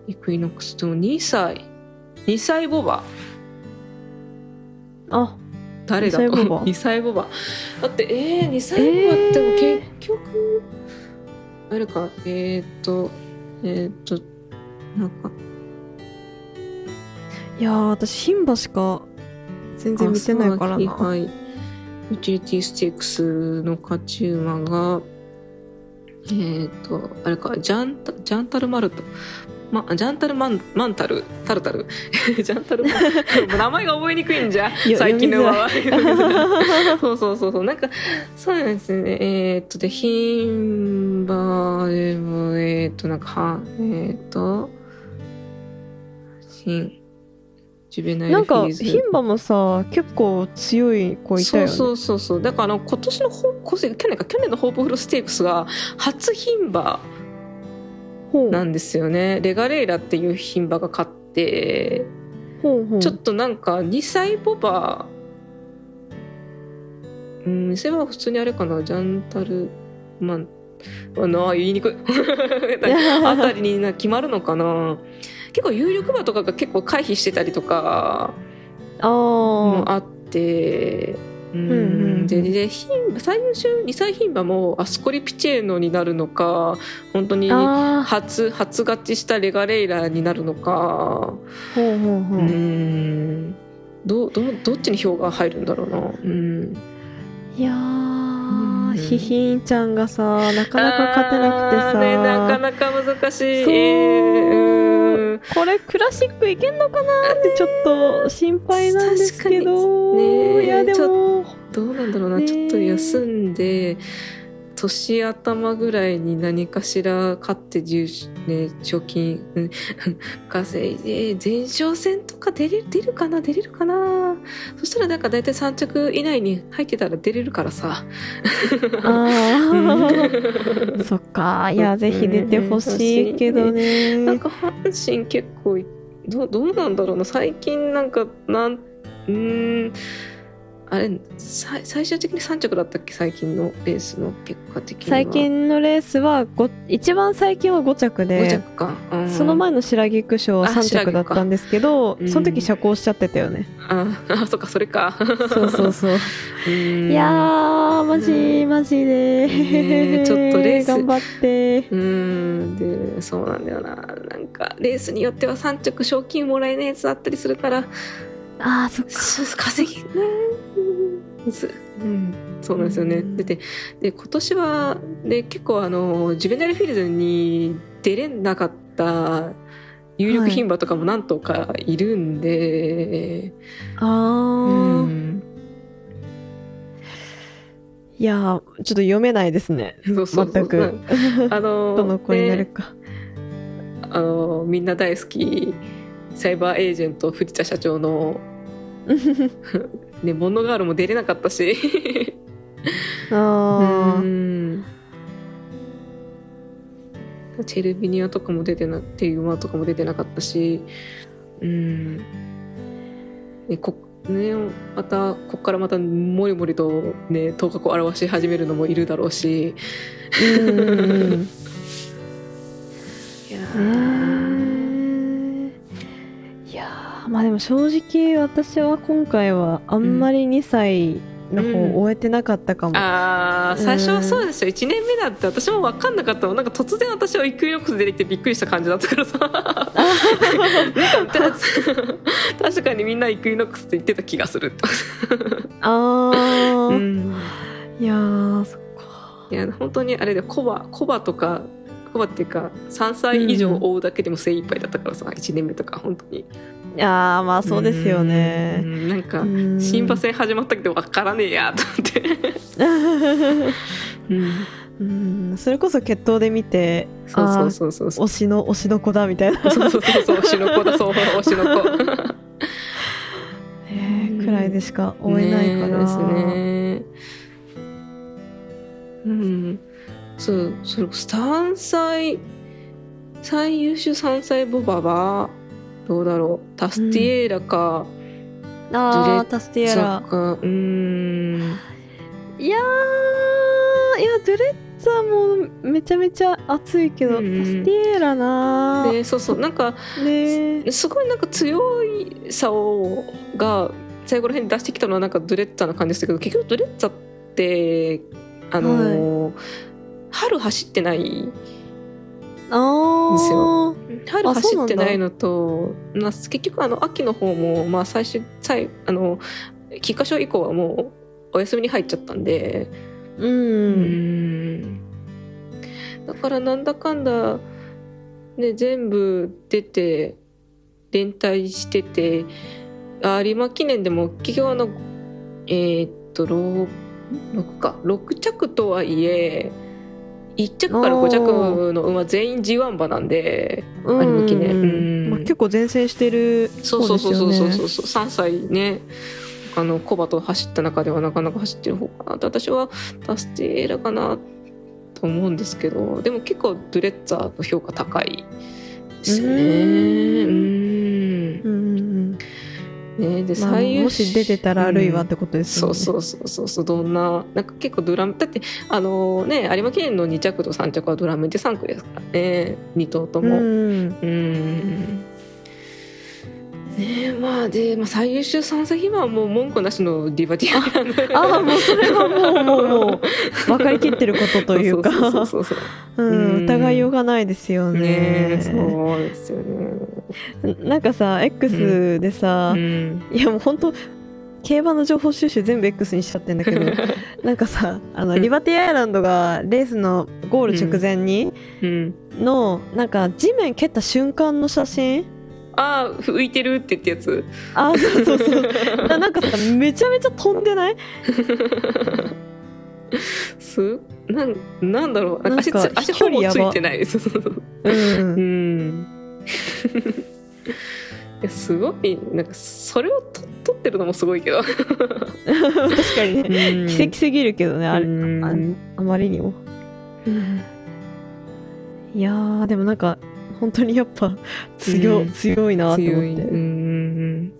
イクイノックスとも2歳2歳ボバ。あ。誰だ？2歳ボバ。2歳ボバ。だってえー、2歳ボバっても結局、あれかえー、っとえー、っとなんか。いやー私牝馬しか全然見てないからな。はい。ユーティリティステークスの勝ち馬がえー、っとあれかジャンタジャンタルマルトま、ジャンタルマンマンタルタルタル？[LAUGHS] ジャンタルマン。[LAUGHS] 名前が覚えにくいんじゃ？よ最近の馬は [LAUGHS] そうそうそうそう。なんかそうなんですね。えー、っとで牝馬でもえー、っとなんかはえー、っと新ジュベナイルなんかフィーズ。牝馬もさ結構強い子いたよね。そうそうそうそう。だからあの今年の去年か去年のホープフルステークスが初牝馬なんですよね。レガレイラっていう牝馬が勝ってちょっとなんか2歳ボバ。うん2歳ボバは普通にあれかな。ジャンタルマン。あな言いにくい。[LAUGHS] あたりにな決まるのかな。結構有力馬とかが結構回避してたりとかああってうんうん。うん。でで牝馬最終2歳牝馬もアスコリピチェーノになるのか本当にあ初初勝ちしたレガレイラになるのか。ーほうほうほう、うん。どうどうどっちに票が入るんだろうな。うん。いやうん。ーひひんちゃんがさなかなか勝てなくてさ、ね、なかなか難しい。そう。うんこれクラシックいけんのかなってちょっと心配なんですけど、ねいやでも。どうなんだろうな、ねちょっと休んで年頭ぐらいに何かしら勝って重ね賞金うん稼いで前哨戦とか出れ出るかな出れるかなそしたらなんか大体3着以内に入ってたら出れるからさあそっかいやぜひ出てほしいけどねなんか阪神結構どうどうなんだろうな最近なんかなんうんあれさ最終的に3着だったっけ？最近のレースの結果的には。最近のレースはご一番最近は5着5で着か、うん。その前の白菊区賞はあ3着だったんですけどうん。その時車高しちゃってたよね、あ [LAUGHS] あそっかそれか。そうそうそう。[LAUGHS] うん。いやーマジマジで、ねちょっとレース。頑張って。うん。でそうなんだよな。なんかレースによっては3着賞金もらえないやつあったりするから。あーそっか。そう稼ぎうん。そうなんですよね。うん。で今年はで結構あのジュベナイルフィールドに出れなかった有力牝馬とかも何頭かい。るんで、あうー、ん、いやーちょっと読めないですね。そうそう。全く。[LAUGHS] あの [LAUGHS] どの子になるねか、あのみんな大好きサイバーエージェント藤田社長の [LAUGHS] ねモノガールも出れなかったし。あー。うん。チェルビニアとかも出てなっていう馬とかも出てなかったし。うん。ねこねまたここからまたもりもりとね頭角を現し始めるのもいるだろうし。うん。[LAUGHS] いやー。ねえーまあでも正直私は今回はあんまり2歳の方うん終えてなかったかも、あー最初はそうですよ。1年目だって私も分かんなかった。のなんか突然私はイクイノックス出てきてびっくりした感じだったからさ。[LAUGHS] 確かにみんなイクイノックスって言ってた気がするあー、うん。いやーそっか。いや本当にあれでコバコバとかコバっていうか3歳以上追うだけでも精一杯だったからさ、1年目とか本当にいやーまあそうですようねんなんかうん。新馬戦始まったけど分からねえやと思って、[LAUGHS] それこそ決闘で見てそうそうあそうそうそう。ー推しの推しの子だみたいな。そうそうそうそう推しの子だそう推しの子。[LAUGHS] えーくらいでしか追えないから、ねですね。うん。そうそれ3歳最優秀3歳ボバはどうだろう？タスティエーラか、あータスティエそラっか。うーん。いやーいやドゥレッツァもめちゃめちゃ熱いけど、うんタスティエラなそうそう。なんかね。すごいなんか強いさをが最後ら辺に出してきたのはなんかドゥレッツァな感じでしたけど結局ドゥレッツァってあのー春走ってないあですよー。春走ってないのとまあ結局あの秋の方も、まあ、最終最あの菊花賞以降はもうお休みに入っちゃったんで。ううん。んだからなんだかんだ、ね、全部出て連帯しててあ有馬記念でも結局あのえーっと 6, 6か。6着とはいえ1着から5着の馬全員 G1 馬なんでまあ、結構前線してるそうそうそうそうそうそう。うそう3歳ね。あのコバと走った中ではなかなか走ってる方かな。って私はタスティエーラかなと思うんですけどでも結構ドゥレッツァーの評価高いですよね。うんね。でまあ最優もし出てたら悪いわっうんてことですよね、そうそうそうそう。そうどんななんか結構ドラムだってあのね有馬記念の2着と3着はドラムで3区ですからね。2頭とも。うん。うんねえまあで、まあ、最優秀3歳今はもう文句なしのディバティアなああもうそれはもうもうもう分かりきってることというか。疑いようがないですよね。ねえそうですよね。なんかさ X でさ、うん。いやもう本当競馬の情報収集全部 X にしちゃってんだけど。なんかさあのうん。リバティアイランドがレースのゴール直前にうん。のなんか地面蹴った瞬間の写真ああ浮いてるって言ったやつ。あそうそうそう。ななんかさめちゃめちゃ飛んでない？すなんなんだろう。なんか足ほぼついてない。そうそうそう。うんうん。[LAUGHS] いやすごいなんかそれをと撮ってるのもすごいけど。確かにね。奇跡すぎるけどねあれ。うん。ああまりにも。いやーでもなんか本当にやっぱ強,、うん。強いなと思って、うんね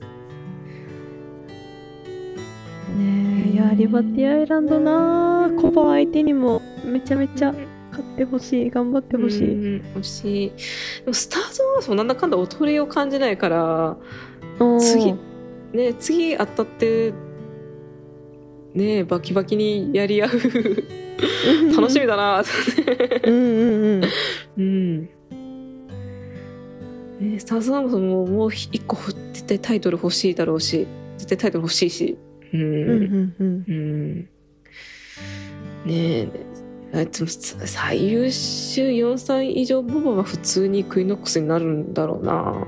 えいやリバティアイランドな。ーコバ相手にもめちゃめちゃ勝ってほしい。頑張ってほしい、うん欲しい。でもスターズオースもなんだかんだ衰えを感じないから次ね次当たってねバキバキにやり合う。楽しみだな。うんうんうん。うんねスターズオースももう一個絶対タイトル欲しいだろうし絶対タイトル欲しいし。うん。うんうんうん。うん。ねえ。あでも最優秀4歳以上ボバは普通にクイノックスになるんだろうな。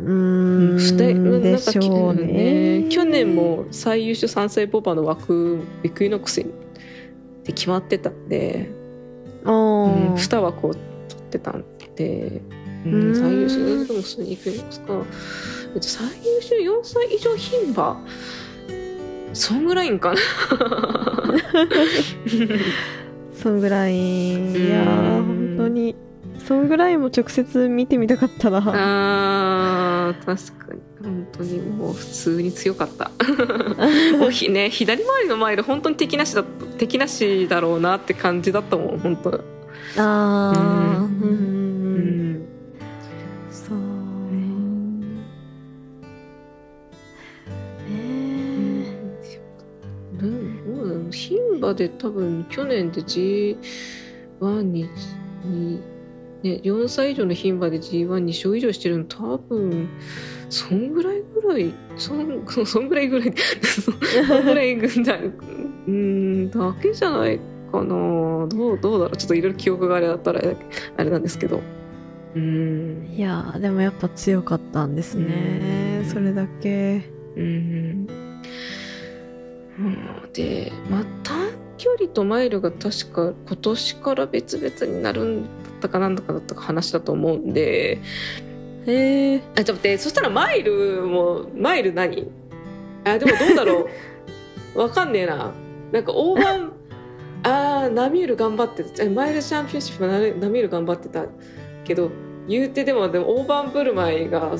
うーん。二人でしょうなんかね去年も最優秀3歳ボバの枠クイノックスで決まってたんで、あうん、ー2枠を取ってたんでうん、最優秀でも普通に行けますか。えっと最優秀4歳以上牝馬そんぐらいんかな。そんぐらい。いや本当に。そんぐらいも直接見てみたかったな。あー確かに。本当にもう普通に強かった。もうひね左回りの前で本当に敵なしだ敵なしだろうなって感じだったもん本当。あー。うんうんうん牝馬で多分去年で G1 にに、ね、4歳以上の牝馬で G12 勝以上してるの多分そんぐらいぐらいそんそそんぐらいぐらいそそんぐらいぐらいうんだけじゃないかな。どうどうだろう。ちょっといろいろ記憶があれだったらあれなんですけど。うん。いやーでもやっぱ強かったんですね。うん。それだけ。うんで、まあ、短距離とマイルが確か今年から別々になるんだったかなんだかだったか話だと思うんで。へえあちょっと待ってそしたらマイルもマイル何？あでもどうだろう？[LAUGHS] わかんねえな。なんか大盤あーナミュール頑張ってた。マイルチャンピオンシップはナナミュール頑張ってたけど言うてでもでも大盤振る舞いが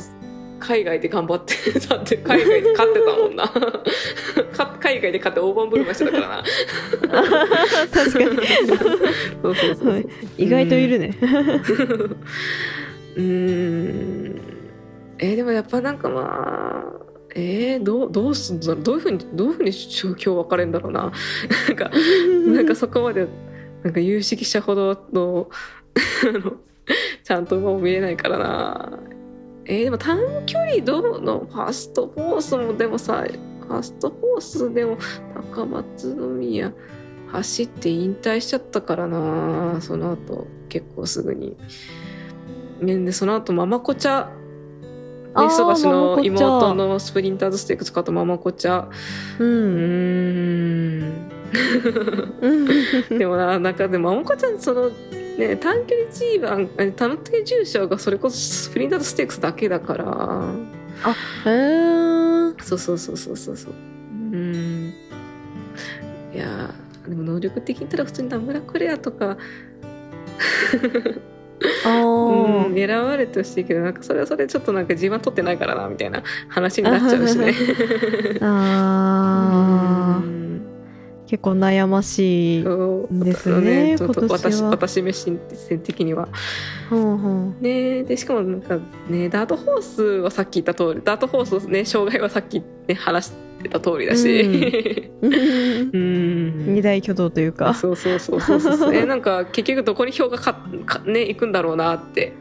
海外で頑張って [LAUGHS] たって海外で勝ってたもんな。[LAUGHS] か海外で勝って大盤振る舞いしてたからな。確かに。[LAUGHS] そうそうそう意外といるね。うーん。えーでもやっぱなんかまあえー、どうどうすんだどういうふうにどういうふうに状況分かれるんだろうな。なんかなんかそこまでなんか有識者ほどのちゃんと馬も見れないからなえーでも短距離どうのファストフォースもでもさファストフォースでも高松宮走って引退しちゃったからなその後結構すぐに。ねでその後ママコチャあーソダシの妹のスプリンターズステークス勝ったママコチャ。うん。[LAUGHS] でもななんかでもママコちゃんそのね短距離 G1 あ短距離重賞がそれこそスプリンターズステークスだけだから。へえそうそうそうそうそうそう。うん。いやーでも能力的に言ったら普通にダムラクレアとか。あうんー狙われてほしいけどなんかそれはそれちょっとなんか自分は取ってないからなみたいな話になっちゃうしね。あー。うん結構悩ましいですねちょっと今年は。私私目線的には。ほうほねでしかもなんかねダートホースはさっき言った通りダートホースね障害はさっきね話してた通りだし。う [LAUGHS] うん。二大挙動というか。そうそうそうそうそう。ねなんか結局どこに票がかかね行くんだろうなって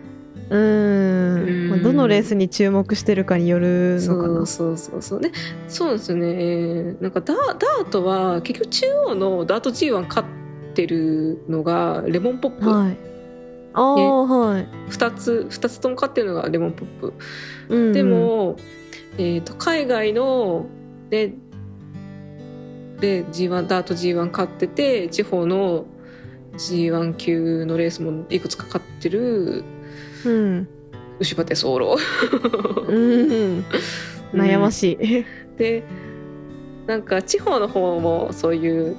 ううん。んまあどのレースに注目してるかによるそのかな。うそうそうそう。ねそうですよね。なんかダダートは結局中央のダート G1 勝ってるのがレモンポップ、はい。ああ、はい、2つ2つとも勝ってるのがレモンポップ、うんでも、えー、と海外のでで G1 ダート G1 勝ってて地方の G1 級のレースもいくつか勝ってるうん、牛場手走路うん、悩ましい、でなんか地方の方もそういう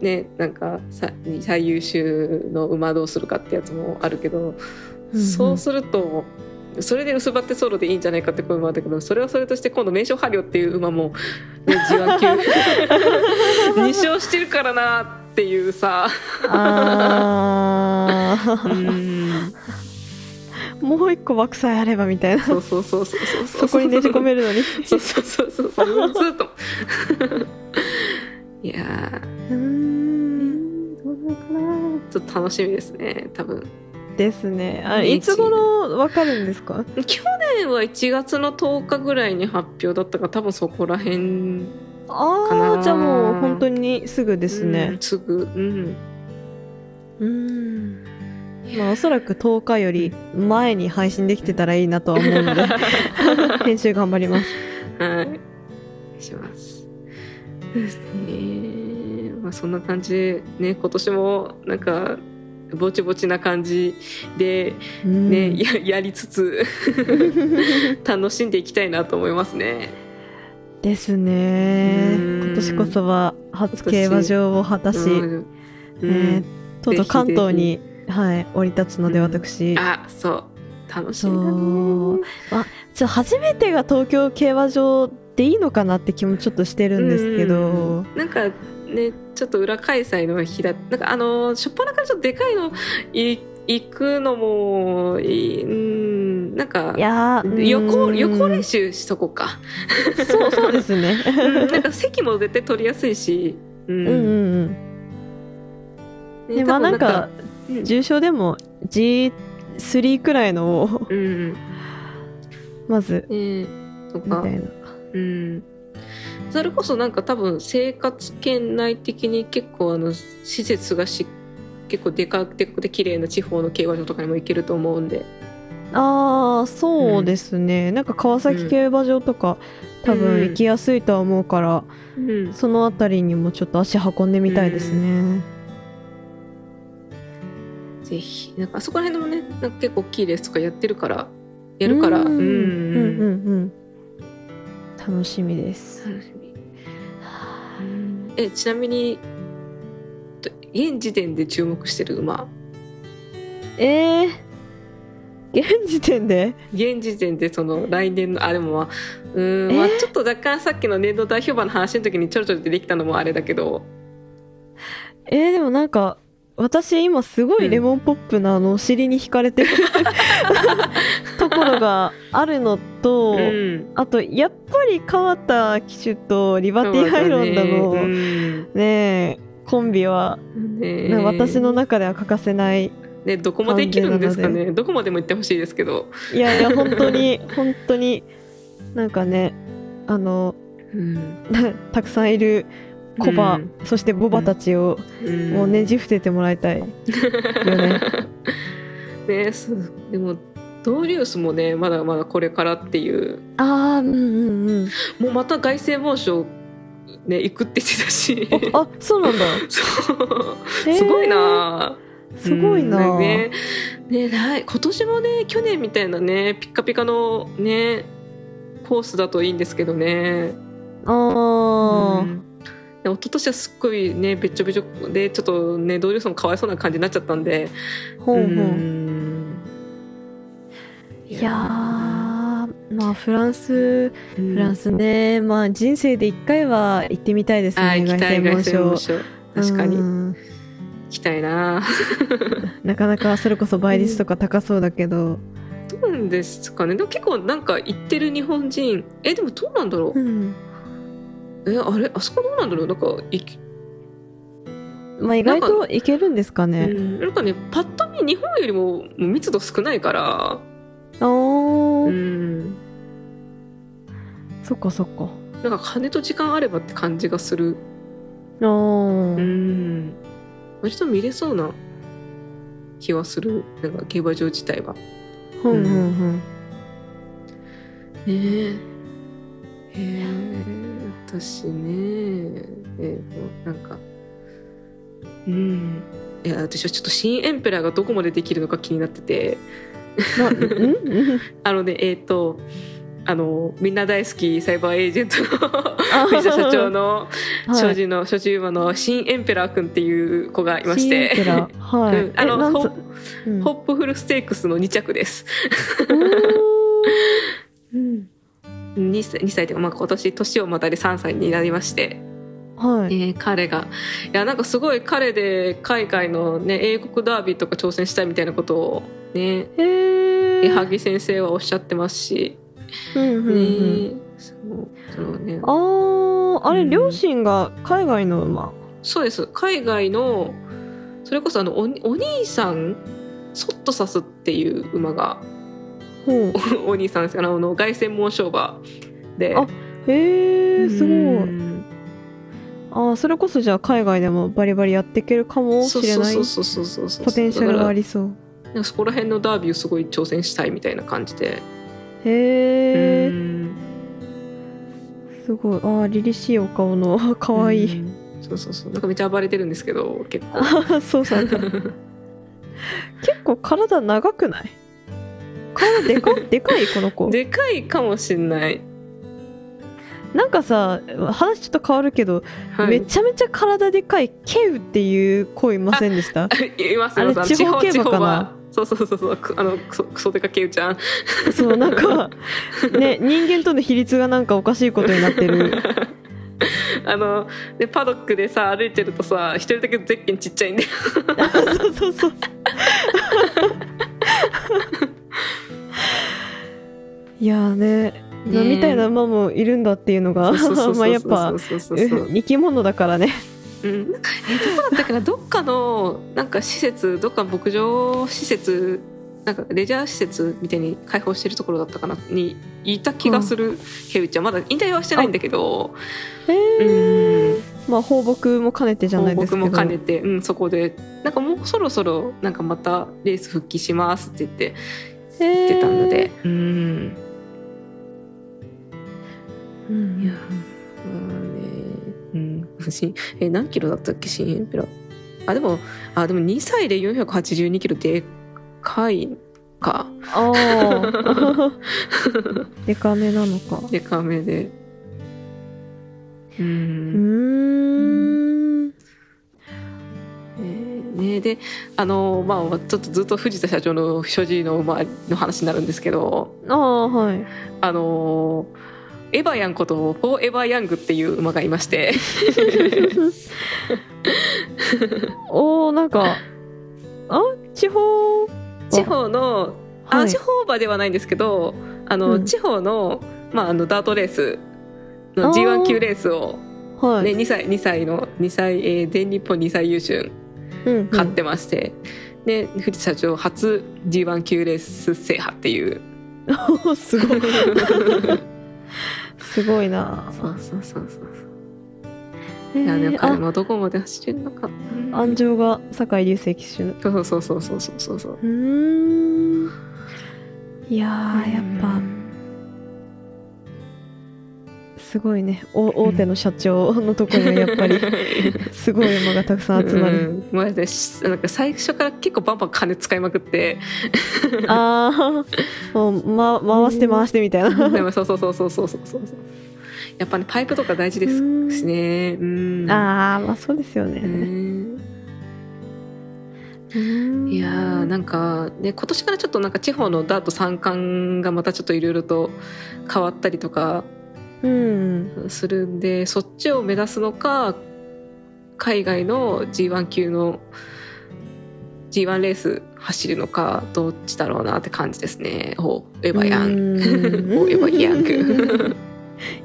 ねなんかさ最優秀の馬どうするかってやつもあるけど、うんそうするとそれで薄張ってソロでいいんじゃないかって声もあったけどそれはそれとして今度名称ハリオっていう馬も、ね、G1 級。[LAUGHS] 2勝してるからなっていうさ。ああ、うんもう一個枠さえあればみたいな。そうそうそうそうそう。そこにねじ込めるのに。そうそうそうそう。そうずっと。[LAUGHS] いやー。うん。どうなのかなちょっと楽しみですね多分。ですね。あねいつ頃わかるんですか？去年は1月の10日ぐらいに発表だったから多分そこら辺かあな。あじゃあもう本当にすぐですうんねすぐ。うん。うんまあおそらく10日より前に配信できてたらいいなとは思うので [LAUGHS] 編集頑張ります。はい。します。ですね。まあそんな感じでね今年もなんかぼちぼちな感じで、うん。ねややりつつ [LAUGHS] 楽しんでいきたいなと思いますね。ですね。うん。今年こそは初競馬場を果たし、うん。えーとうとう関東ぜに、はい、降り立つのでうん。私、あそう。楽しそみだう。ね。あちょ初めてが東京競馬場でいいのかなって気もちょっとしてるんですけど、うん。なんかねちょっと裏開催の日だ。なんかあの初っ端からちょっとでかいのい行くのもいい。うん。なんかいやー予行うん。予行練習しとこうか、そうそうですね。うん。なんか席も絶対取りやすいし、うん。うんうんうん。ねでまあ多分なんかうん。重賞でも G3 くらいのをうんまずねとか。みたいな。うん。それこそなんか多分生活圏内的に結構あの施設がし結構でかくてで綺麗な地方の競馬場とかにも行けると思うんで。ああそうですね、なんか川崎競馬場とか、多分行きやすいとは思うから、うん。その辺りにもちょっと足運んでみたいですね、ぜひ。なんかあそこら辺でもねなんか結構大きいレースとかやってるからやるから。ううん。んうんうんうん。楽しみです。楽しみ。えちなみにと現時点で注目してる馬。えー、現時点で？現時点でその来年のあでもまあうーん、まあ、えちょっと若干さっきの年度代表馬の話の時にちょろちょろ出てきたのもあれだけど。えー、でもなんか私今すごいレモンポップなあのお尻に惹かれてる、[LAUGHS] ところがあるのと、うん。あとやっぱり川田騎手とリバティハイロンダのうね。ん。えコンビは、ねな私の中では欠かせないねどこまでいけるんですかね。どこまでも行ってほしいですけど、いやいや本当に [LAUGHS] 本当になんかねあのうん。[LAUGHS] たくさんいるコバ、うん。そしてボバたちを、うん。もうねじ伏せてもらいたいよね。[LAUGHS] ねそうでもドーリウスもねまだまだこれからっていう。ああうんうんうん。もうまた凱旋門賞ね行くって言ってたし。あそうなんだ。[LAUGHS] そう。すごいな。すごいな。うんね。ね来今年もね去年みたいなねピッカピカのねコースだといいんですけどね。ああ、うんで一昨年はすっごいねべっちょべちょでちょっとね同僚さんもかわいそうな感じになっちゃったんで。ほうほう。うん。いやーまあフランスフフランスね、まあ人生で一回は行ってみたいですね。あ行きたい凱凱旋門賞確かに。行うん。きたいな。[LAUGHS] なかなかそれこそ倍率とか高そうだけど。どうなんですかね。でも結構なんか行ってる日本人。えでもどうなんだろう。うん。えあれ？あそこどうなんだろう？なんかいきまあ意外といけるんですかうね。ん、なんかねパッと見日本よりも密度少ないから。あー、うん。そっかそっか。なんか金と時間あればって感じがする。あー、うん。割と見れそうな気はする。なんか競馬場自体は。ふんふんふん。ねえへえ私ねえーなんかうん。いや私はちょっと新エンペラーがどこまでできるのか気になってて。あのねえっ、とあのみんな大好きサイバーエージェントのあ藤田社長のはい。所持の所持馬の新エンペラー君っていう子がいまして。ペラはい。うん。あのホホップフルステークスの2着です。2歳 ,2 歳というか、まあ、今年年をまたり3歳になりまして、はい。えー彼がいやなんかすごい彼で海外の、ね、英国ダービーとか挑戦したいみたいなことをね。矢作先生はおっしゃってますし、うんうんうんねそうそのねあーあれ、うん両親が海外の馬。そうです海外のそれこそあのおお兄さんソットサスっていう馬が。お兄さんですあのあの凱旋門賞馬で。あへえ、すごうい。ん。あーそれこそじゃあ海外でもバリバリやっていけるかもしれないそうそうそうそうそうポテンシャルがありりそう。そこら辺のダービーをすごい挑戦したいみたいな感じで、へえ、うん。すごい。あー凛々しいお顔の [LAUGHS] 可愛い。うん。そうそうそう。なんかめっちゃ暴れてるんですけど結構。あ [LAUGHS] そうなんだ。[LAUGHS] 結構体長くない？体でかでかいこの子。でかいかもしんない、なんかさ話ちょっと変わるけど、はい、めちゃめちゃ体でかいケウっていう子いませんでした？いますあれ地方競馬かな？は。そうそうそうそう。くあのクソクソデカケウちゃん。そうなんかね人間との比率がなんかおかしいことになってる。[LAUGHS] あのでパドックでさ歩いてるとさ一人だけゼッケンちっちゃいんで [LAUGHS] そうそうそう [LAUGHS] いやーねねみたいな馬もいるんだっていうのがまあやっぱ生き物だからね。うん、どこだったっけな？[LAUGHS] どっかのなんか施設どっかの牧場施設なんかレジャー施設みたいに開放してるところだったかな？にいた気がする、ケウちゃんまだ引退はしてないんだけど。へうん。えまあ放牧も兼ねてじゃないですけど。僕も兼ねて、うん、そこで。なんかもうそろそろなんかまたレース復帰しますって言って言ってたので、うん。うん。いやまあね。うん。しえ何キロだったっけ？新エンペラ。あでもあでも2歳で482キロでかいか。ああ [LAUGHS] でかめなのか。でかめで。うん。んえーね。であのまあちょっとずっと藤田社長の所持の馬の話になるんですけどああはい。あのエヴァヤンことフォーエヴァヤングっていう馬がいまして。[LAUGHS] おーなんかあ地方地方のあ、はい。地方馬ではないんですけどあの、うん。地方の,、まあ、あのダートレースのあー G1 級レースを、ね、はい、2歳2歳の2歳、えー全日本2歳優秀うんうん。勝ってまして、で藤田社長初 G1 級レース制覇っていう。おすごい。[LAUGHS] すごいな。そうそうそうそうえいやでもー、彼もどこまで走れるのか。あ安城が酒井流星騎手うそうそうそうそうそうそうそう。ーん。いやーやっぱすごいね。お大手の社長のところにはやっぱり [LAUGHS] すごい馬がたくさん集まる、うんマジでしなんか最初から結構バンバン金使いまくって。ああもう、ま、回して回してみたいな。でもそうそうそうそうそうそう。そうやっぱねパイプとか大事ですしね。うん。ああまあそうですよね、ね。うん。いやーなんかね今年からちょっとなんか地方のダート三冠がまたちょっといろいろと変わったりとかうんするんでそっちを目指すのか海外の G1 級の G1 レース走るのかどっちだろうなって感じですね。ほうエヴァヤン。ンおエヴァヤング。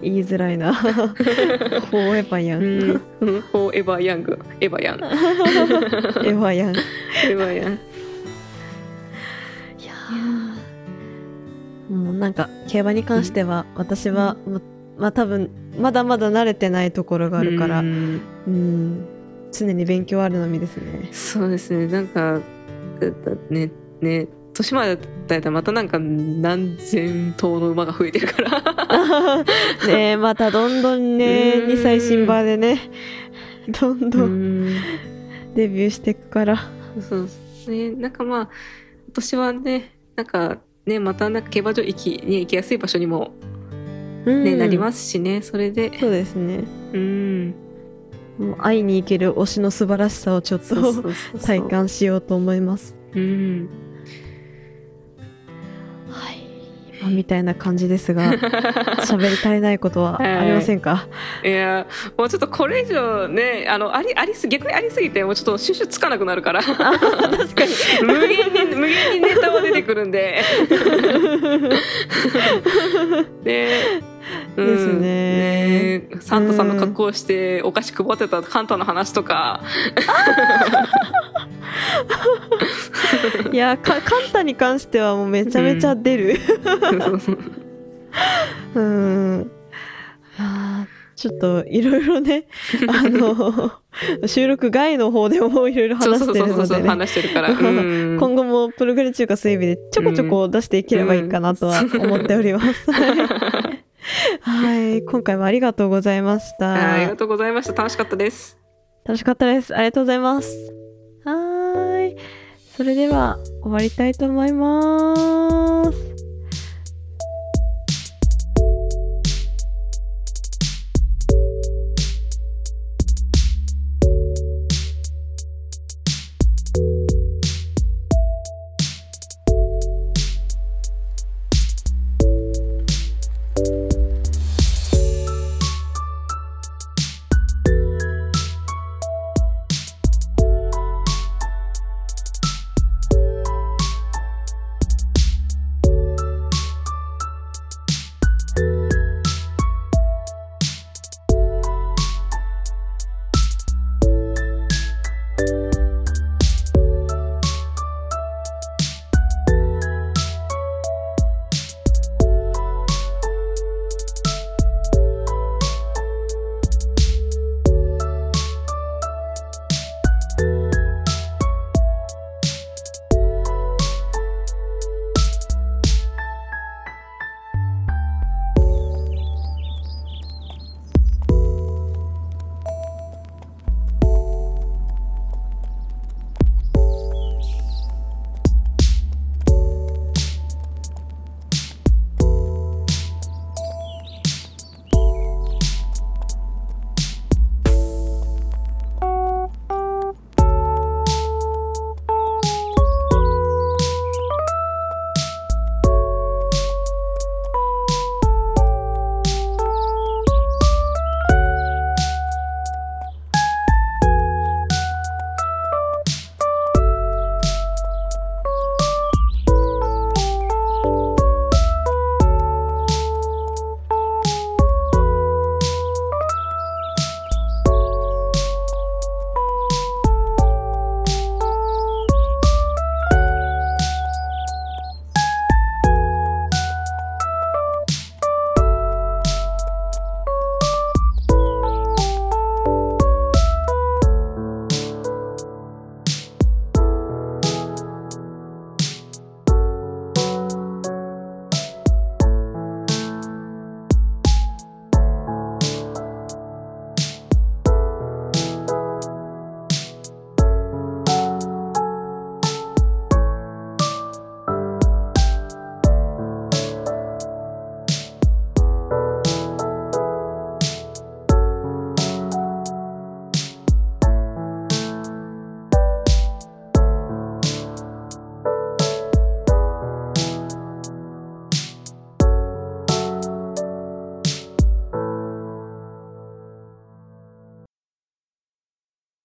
言いづらいなフォーエヴァヤンうんうんほうエヴァヤング。エヴァヤン。エヴァヤンいエヴァヤン。やーもうなんか競馬に関しては私は、ままあ多分まだまだ慣れてないところがあるから、ううんん常に勉強あるのみですね。そうですね。なんかねね年前だったらまたなんか何千頭の馬が増えてるから。[LAUGHS] ねえまたどんどんねうん2歳新馬でねどんどうんんデビューしていくから。そうですね。なんかまあ、今年はね、なんかね、またなんか競馬場行き、ね、行きやすい場所にも、ねうんなりますしね、それで。そうですね。うん。もう会いに行ける推しの素晴らしさをちょっと体。感しようと思います。うん。はい。まあ、みたいな感じですが、[LAUGHS] 喋り足りないことはありませんか、いや、もうちょっとこれ以上ね、あの、あり、ありす、逆にありすぎて、もうちょっと収集つかなくなるから。確かに。[LAUGHS] 無限に、無限にネタは出てくるんで。[LAUGHS] ねうんですねねサンタさんの格好をしてお菓子配ってたカンタの話とか、[LAUGHS] いや、か、カンタに関してはもうめちゃめちゃ出る。[LAUGHS] うん。あーちょっといろいろね、あの、収録外の方でもいろいろ話してるのでね。話してるから、うん [LAUGHS] 今後もプログレ中華水日でちょこちょこ出していければいいかなとは思っております。はい、今回もありがとうございました。ありがとうございました楽しかったです楽しかったです。ありがとうございます。はーい。それでは終わりたいと思います。